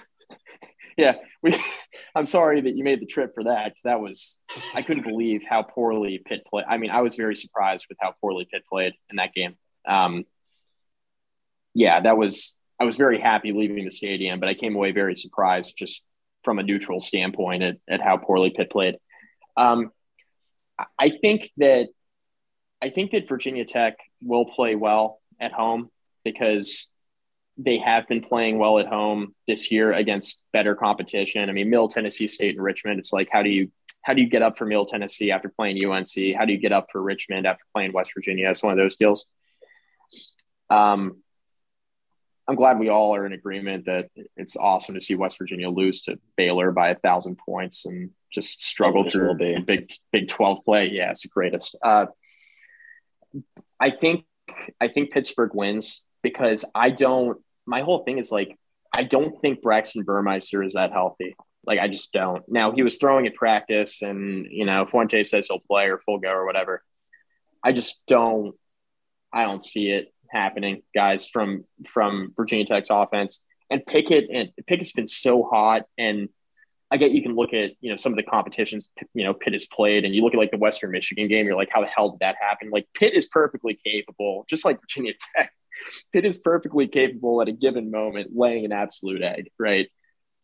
[laughs] yeah. We. [laughs] I'm sorry that you made the trip for that because that was I couldn't believe how poorly Pitt played. I mean, I was very surprised with how poorly Pitt played in that game. Um, yeah, that was I was very happy leaving the stadium, but I came away very surprised just from a neutral standpoint at, at how poorly Pitt played. Um, I think that I think that Virginia Tech will play well at home because they have been playing well at home this year against better competition. I mean, Middle Tennessee State and Richmond. It's like how do you how do you get up for Middle Tennessee after playing UNC? How do you get up for Richmond after playing West Virginia? It's one of those deals. Um, I'm glad we all are in agreement that it's awesome to see West Virginia lose to Baylor by a thousand points and just struggle Always through be. Big Big Twelve play. Yeah, it's the greatest. Uh, I think I think Pittsburgh wins because I don't. My whole thing is like I don't think Braxton Burmeister is that healthy. Like I just don't. Now he was throwing at practice, and you know Fuente says he'll play or full go or whatever. I just don't. I don't see it happening, guys. From from Virginia Tech's offense and Pickett and Pickett's been so hot, and I get you can look at you know some of the competitions you know Pitt has played, and you look at like the Western Michigan game. You're like, how the hell did that happen? Like Pitt is perfectly capable, just like Virginia [laughs] Tech. Pitt is perfectly capable at a given moment laying an absolute egg, right?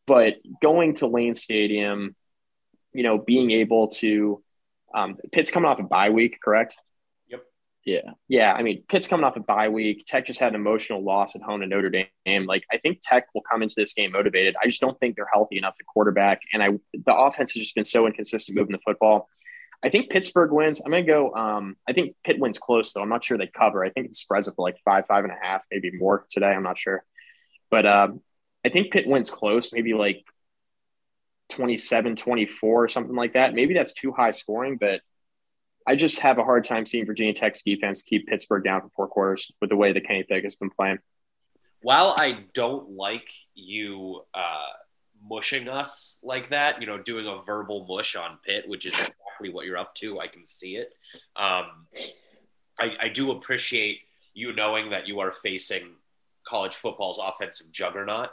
But going to Lane Stadium, you know, being able to, um, Pitt's coming off a bye week, correct? Yeah. Yeah, I mean, Pitt's coming off a bye week. Tech just had an emotional loss at home to Notre Dame. Like, I think Tech will come into this game motivated. I just don't think they're healthy enough to quarterback, and I the offense has just been so inconsistent moving the football. I think Pittsburgh wins. I'm going to go. Um, I think Pitt wins close though. I'm not sure they cover. I think it spreads up to like five, five and a half, maybe more today. I'm not sure, but um, I think Pitt wins close, maybe like 27, 24 or something like that. Maybe that's too high scoring, but I just have a hard time seeing Virginia Tech's defense keep Pittsburgh down for four quarters with the way that Kenny Pickett has been playing. While I don't like you uh, mushing us like that, you know, doing a verbal mush on Pitt, which is exactly what you're up to, I can see it. Um, I, I do appreciate you knowing that you are facing college football's offensive juggernaut.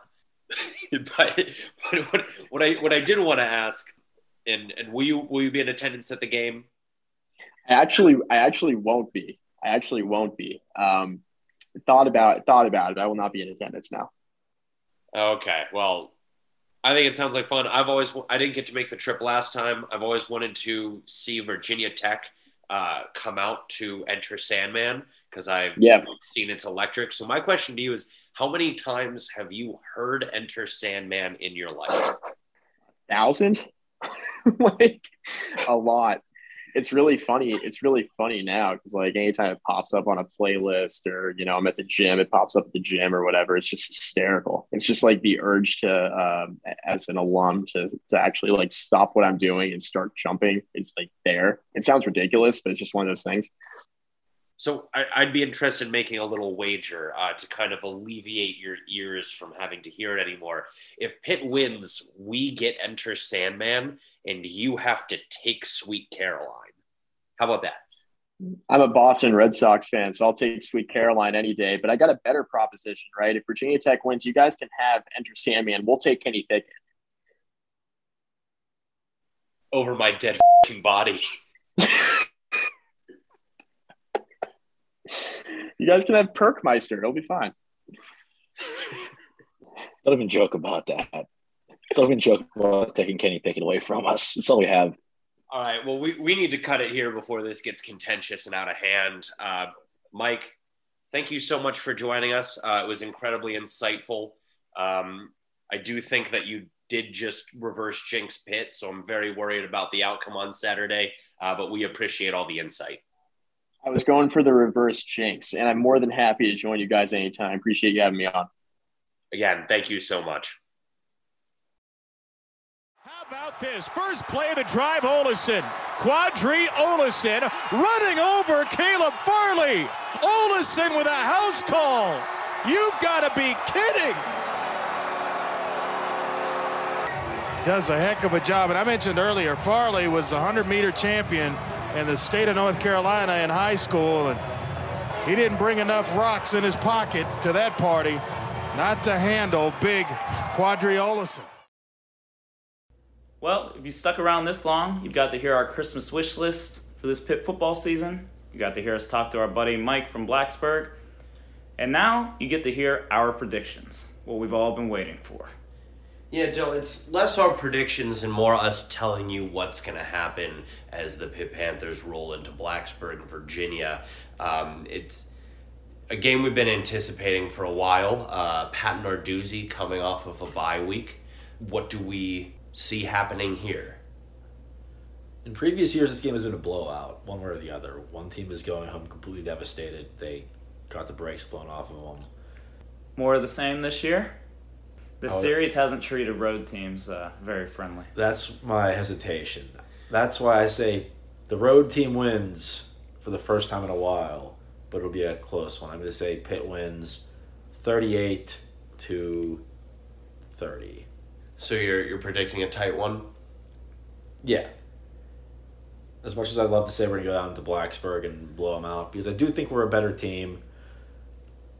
[laughs] but but what, what I what I did want to ask, and and will you will you be in attendance at the game? I actually, I actually won't be. I actually won't be. Um, thought about thought about it. I will not be in attendance now. Okay, well, I think it sounds like fun. I've always I didn't get to make the trip last time. I've always wanted to see Virginia Tech uh, come out to enter Sandman because I've Yeah. seen it's electric. So my question to you is, how many times have you heard Enter Sandman in your life? A Thousand, [laughs] like a lot. It's really funny. It's really funny now because like anytime it pops up on a playlist or you know I'm at the gym, it pops up at the gym or whatever. It's just hysterical. It's just like the urge to, um, as an alum, to to actually like stop what I'm doing and start jumping is like there. It sounds ridiculous, but it's just one of those things. So I, I'd be interested in making a little wager uh, to kind of alleviate your ears from having to hear it anymore. If Pitt wins, we get Enter Sandman, and you have to take Sweet Caroline. How about that? I'm a Boston Red Sox fan, so I'll take Sweet Caroline any day. But I got a better proposition, right? If Virginia Tech wins, you guys can have Enter Sandman. We'll take Kenny Pickett. Over my dead fing body. [laughs] You guys can have Perkmeister. It'll be fine. Don't even joke about that. Don't even joke about taking Kenny Pickett away from us. It's all we have. All right. Well, we, we need to cut it here before this gets contentious and out of hand. Uh, Mike, thank you so much for joining us. Uh, it was incredibly insightful. Um, I do think that you did just reverse jinx Pitt, so I'm very worried about the outcome on Saturday, uh, but we appreciate all the insight. I was going for the reverse jinx, and I'm more than happy to join you guys anytime. Appreciate you having me on. Again, thank you so much. About this? First play of the drive, Ollison. Qadree Ollison running over Caleb Farley. Ollison with a house call. You've got to be kidding. Does a heck of a job. And I mentioned earlier, Farley was a 100 meter champion in the state of North Carolina in high school. And he didn't bring enough rocks in his pocket to that party not to handle big Qadree Ollison. Well, if you stuck around this long, you've got to hear our Christmas wish list for this Pitt football season. You got to hear us talk to our buddy Mike from Blacksburg. And now you get to hear our predictions, what we've all been waiting for. Yeah, Dill, it's less our predictions and more us telling you what's going to happen as the Pitt Panthers roll into Blacksburg, Virginia. Um, it's a game we've been anticipating for a while. Uh, Pat Narduzzi coming off of a bye week. What do we see happening here? In previous years, this game has been a blowout, one way or the other. One team is going home completely devastated. They got the brakes blown off of them. More of the same this year. The Oh. series hasn't treated road teams uh, very friendly. That's my hesitation. That's why I say the road team wins for the first time in a while, but it'll be a close one. I'm going to say Pitt wins 38 to 30. So you're you're predicting a tight one? Yeah. As much as I'd love to say we're going to go down to Blacksburg and blow them out, because I do think we're a better team.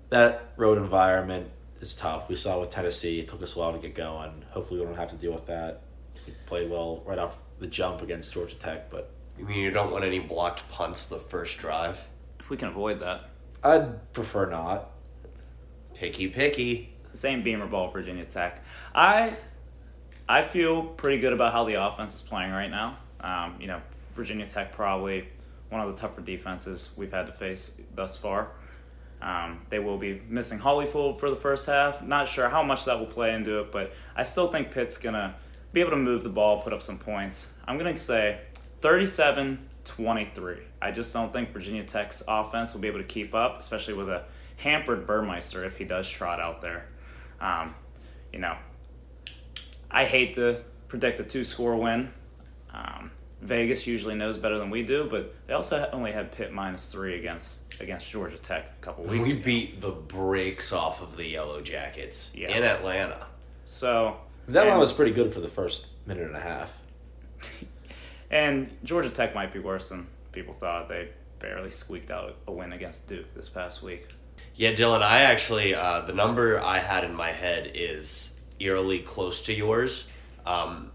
That road environment is tough. We saw with Tennessee, it took us a while to get going. Hopefully, we don't have to deal with that. We played well right off the jump against Georgia Tech, but You mean you don't want any blocked punts the first drive? If we can avoid that. I'd prefer not. Picky, picky. Same Beamer ball, Virginia Tech. I I feel pretty good about how the offense is playing right now. Um, you know, Virginia Tech probably one of the tougher defenses we've had to face thus far. Um, they will be missing Hollifield for the first half. Not sure how much that will play into it, but I still think Pitt's gonna be able to move the ball, put up some points. I'm gonna say 37-23. I just don't think Virginia Tech's offense will be able to keep up, especially with a hampered Burmeister if he does trot out there. Um, you know, I hate to predict a two score win. Um, Vegas usually knows better than we do, but they also only had Pitt minus three against against Georgia Tech a couple weeks ago. We ago. beat the brakes off of the Yellow Jackets Yeah. in Atlanta. So That and, one was pretty good for the first minute and a half. [laughs] and Georgia Tech might be worse than people thought. They barely squeaked out a win against Duke this past week. Yeah, Dylan, I actually, uh, the number I had in my head is eerily close to yours. Um,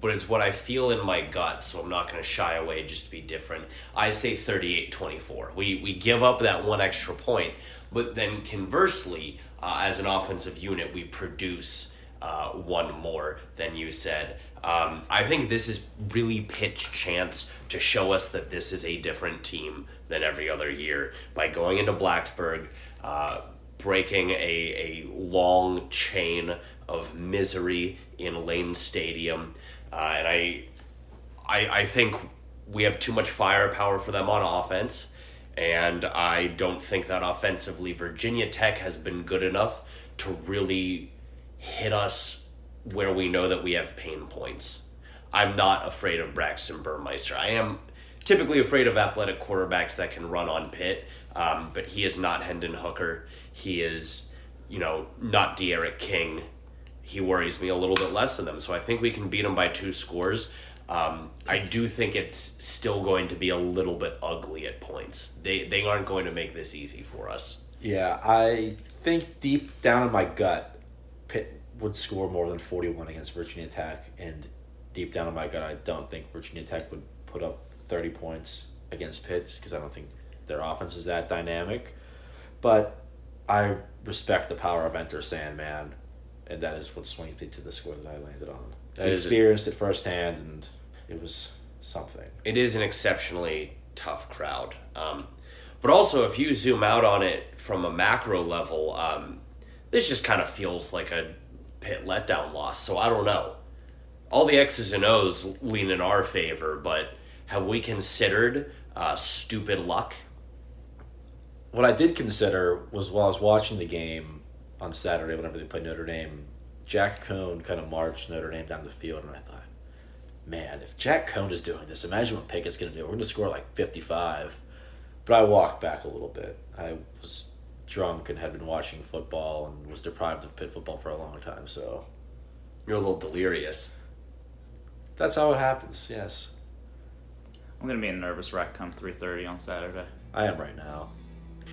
but it's what I feel in my gut, so I'm not going to shy away just to be different. I say 38 24. We, we give up that one extra point, but then conversely, uh, as an offensive unit, we produce uh, one more than you said. Um, I think this is really Pitt's chance to show us that this is a different team than every other year by going into Blacksburg, uh, breaking a, a long chain of misery in Lane Stadium. Uh, and I, I, I think we have too much firepower for them on offense. And I don't think that offensively, Virginia Tech has been good enough to really hit us where we know that we have pain points. I'm not afraid of Braxton Burmeister. I am typically afraid of athletic quarterbacks that can run on Pitt, um, but he is not Hendon Hooker. He is, you know, not D'Eriq King. He worries me a little bit less than them. So I think we can beat him by two scores. Um, I do think it's still going to be a little bit ugly at points. They they aren't going to make this easy for us. Yeah, I think deep down in my gut, Pitt would score more than 41 against Virginia Tech. And deep down in my gut, I don't think Virginia Tech would put up 30 points against Pitt because I don't think their offense is that dynamic. But I respect the power of Enter Sandman, and that is what swings me to the score that I landed on. That I is a- experienced it firsthand, and it was something. it is an exceptionally tough crowd. Um, but also, if you zoom out on it from a macro level, um, this just kind of feels like a Pitt letdown loss. So I don't know. All the X's and O's lean in our favor, but have we considered uh, stupid luck? What I did consider was while I was watching the game on Saturday, whenever they played Notre Dame, Jack Coan kind of marched Notre Dame down the field, and I thought, man, if Jack Coan is doing this, imagine what Pickett's going to do. We're going to score like 55. But I walked back a little bit. I was drunk and had been watching football and was deprived of Pitt football for a long time, so You're a little delirious. that's how it happens, yes. I'm gonna be a nervous wreck come 3:30 on Saturday. I am right now.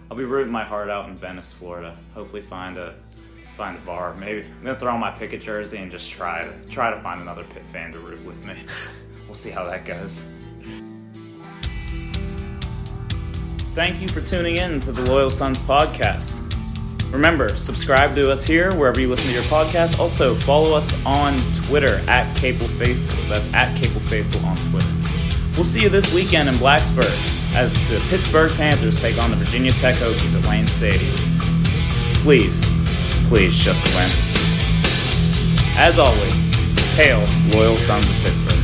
I'll be rooting my heart out in Venice, Florida. Hopefully find a find a bar. Maybe I'm gonna throw on my Pickett jersey and just try to try to find another Pitt fan to root with me. [laughs] we'll see how that goes. Thank you for tuning in to the Loyal Sons podcast. Remember, subscribe to us here wherever you listen to your podcast. Also, follow us on Twitter at Capel Faithful. That's at Capel Faithful on Twitter. We'll see you this weekend in Blacksburg as the Pittsburgh Panthers take on the Virginia Tech Hokies at Lane Stadium. Please, please just win. As always, hail loyal sons of Pittsburgh.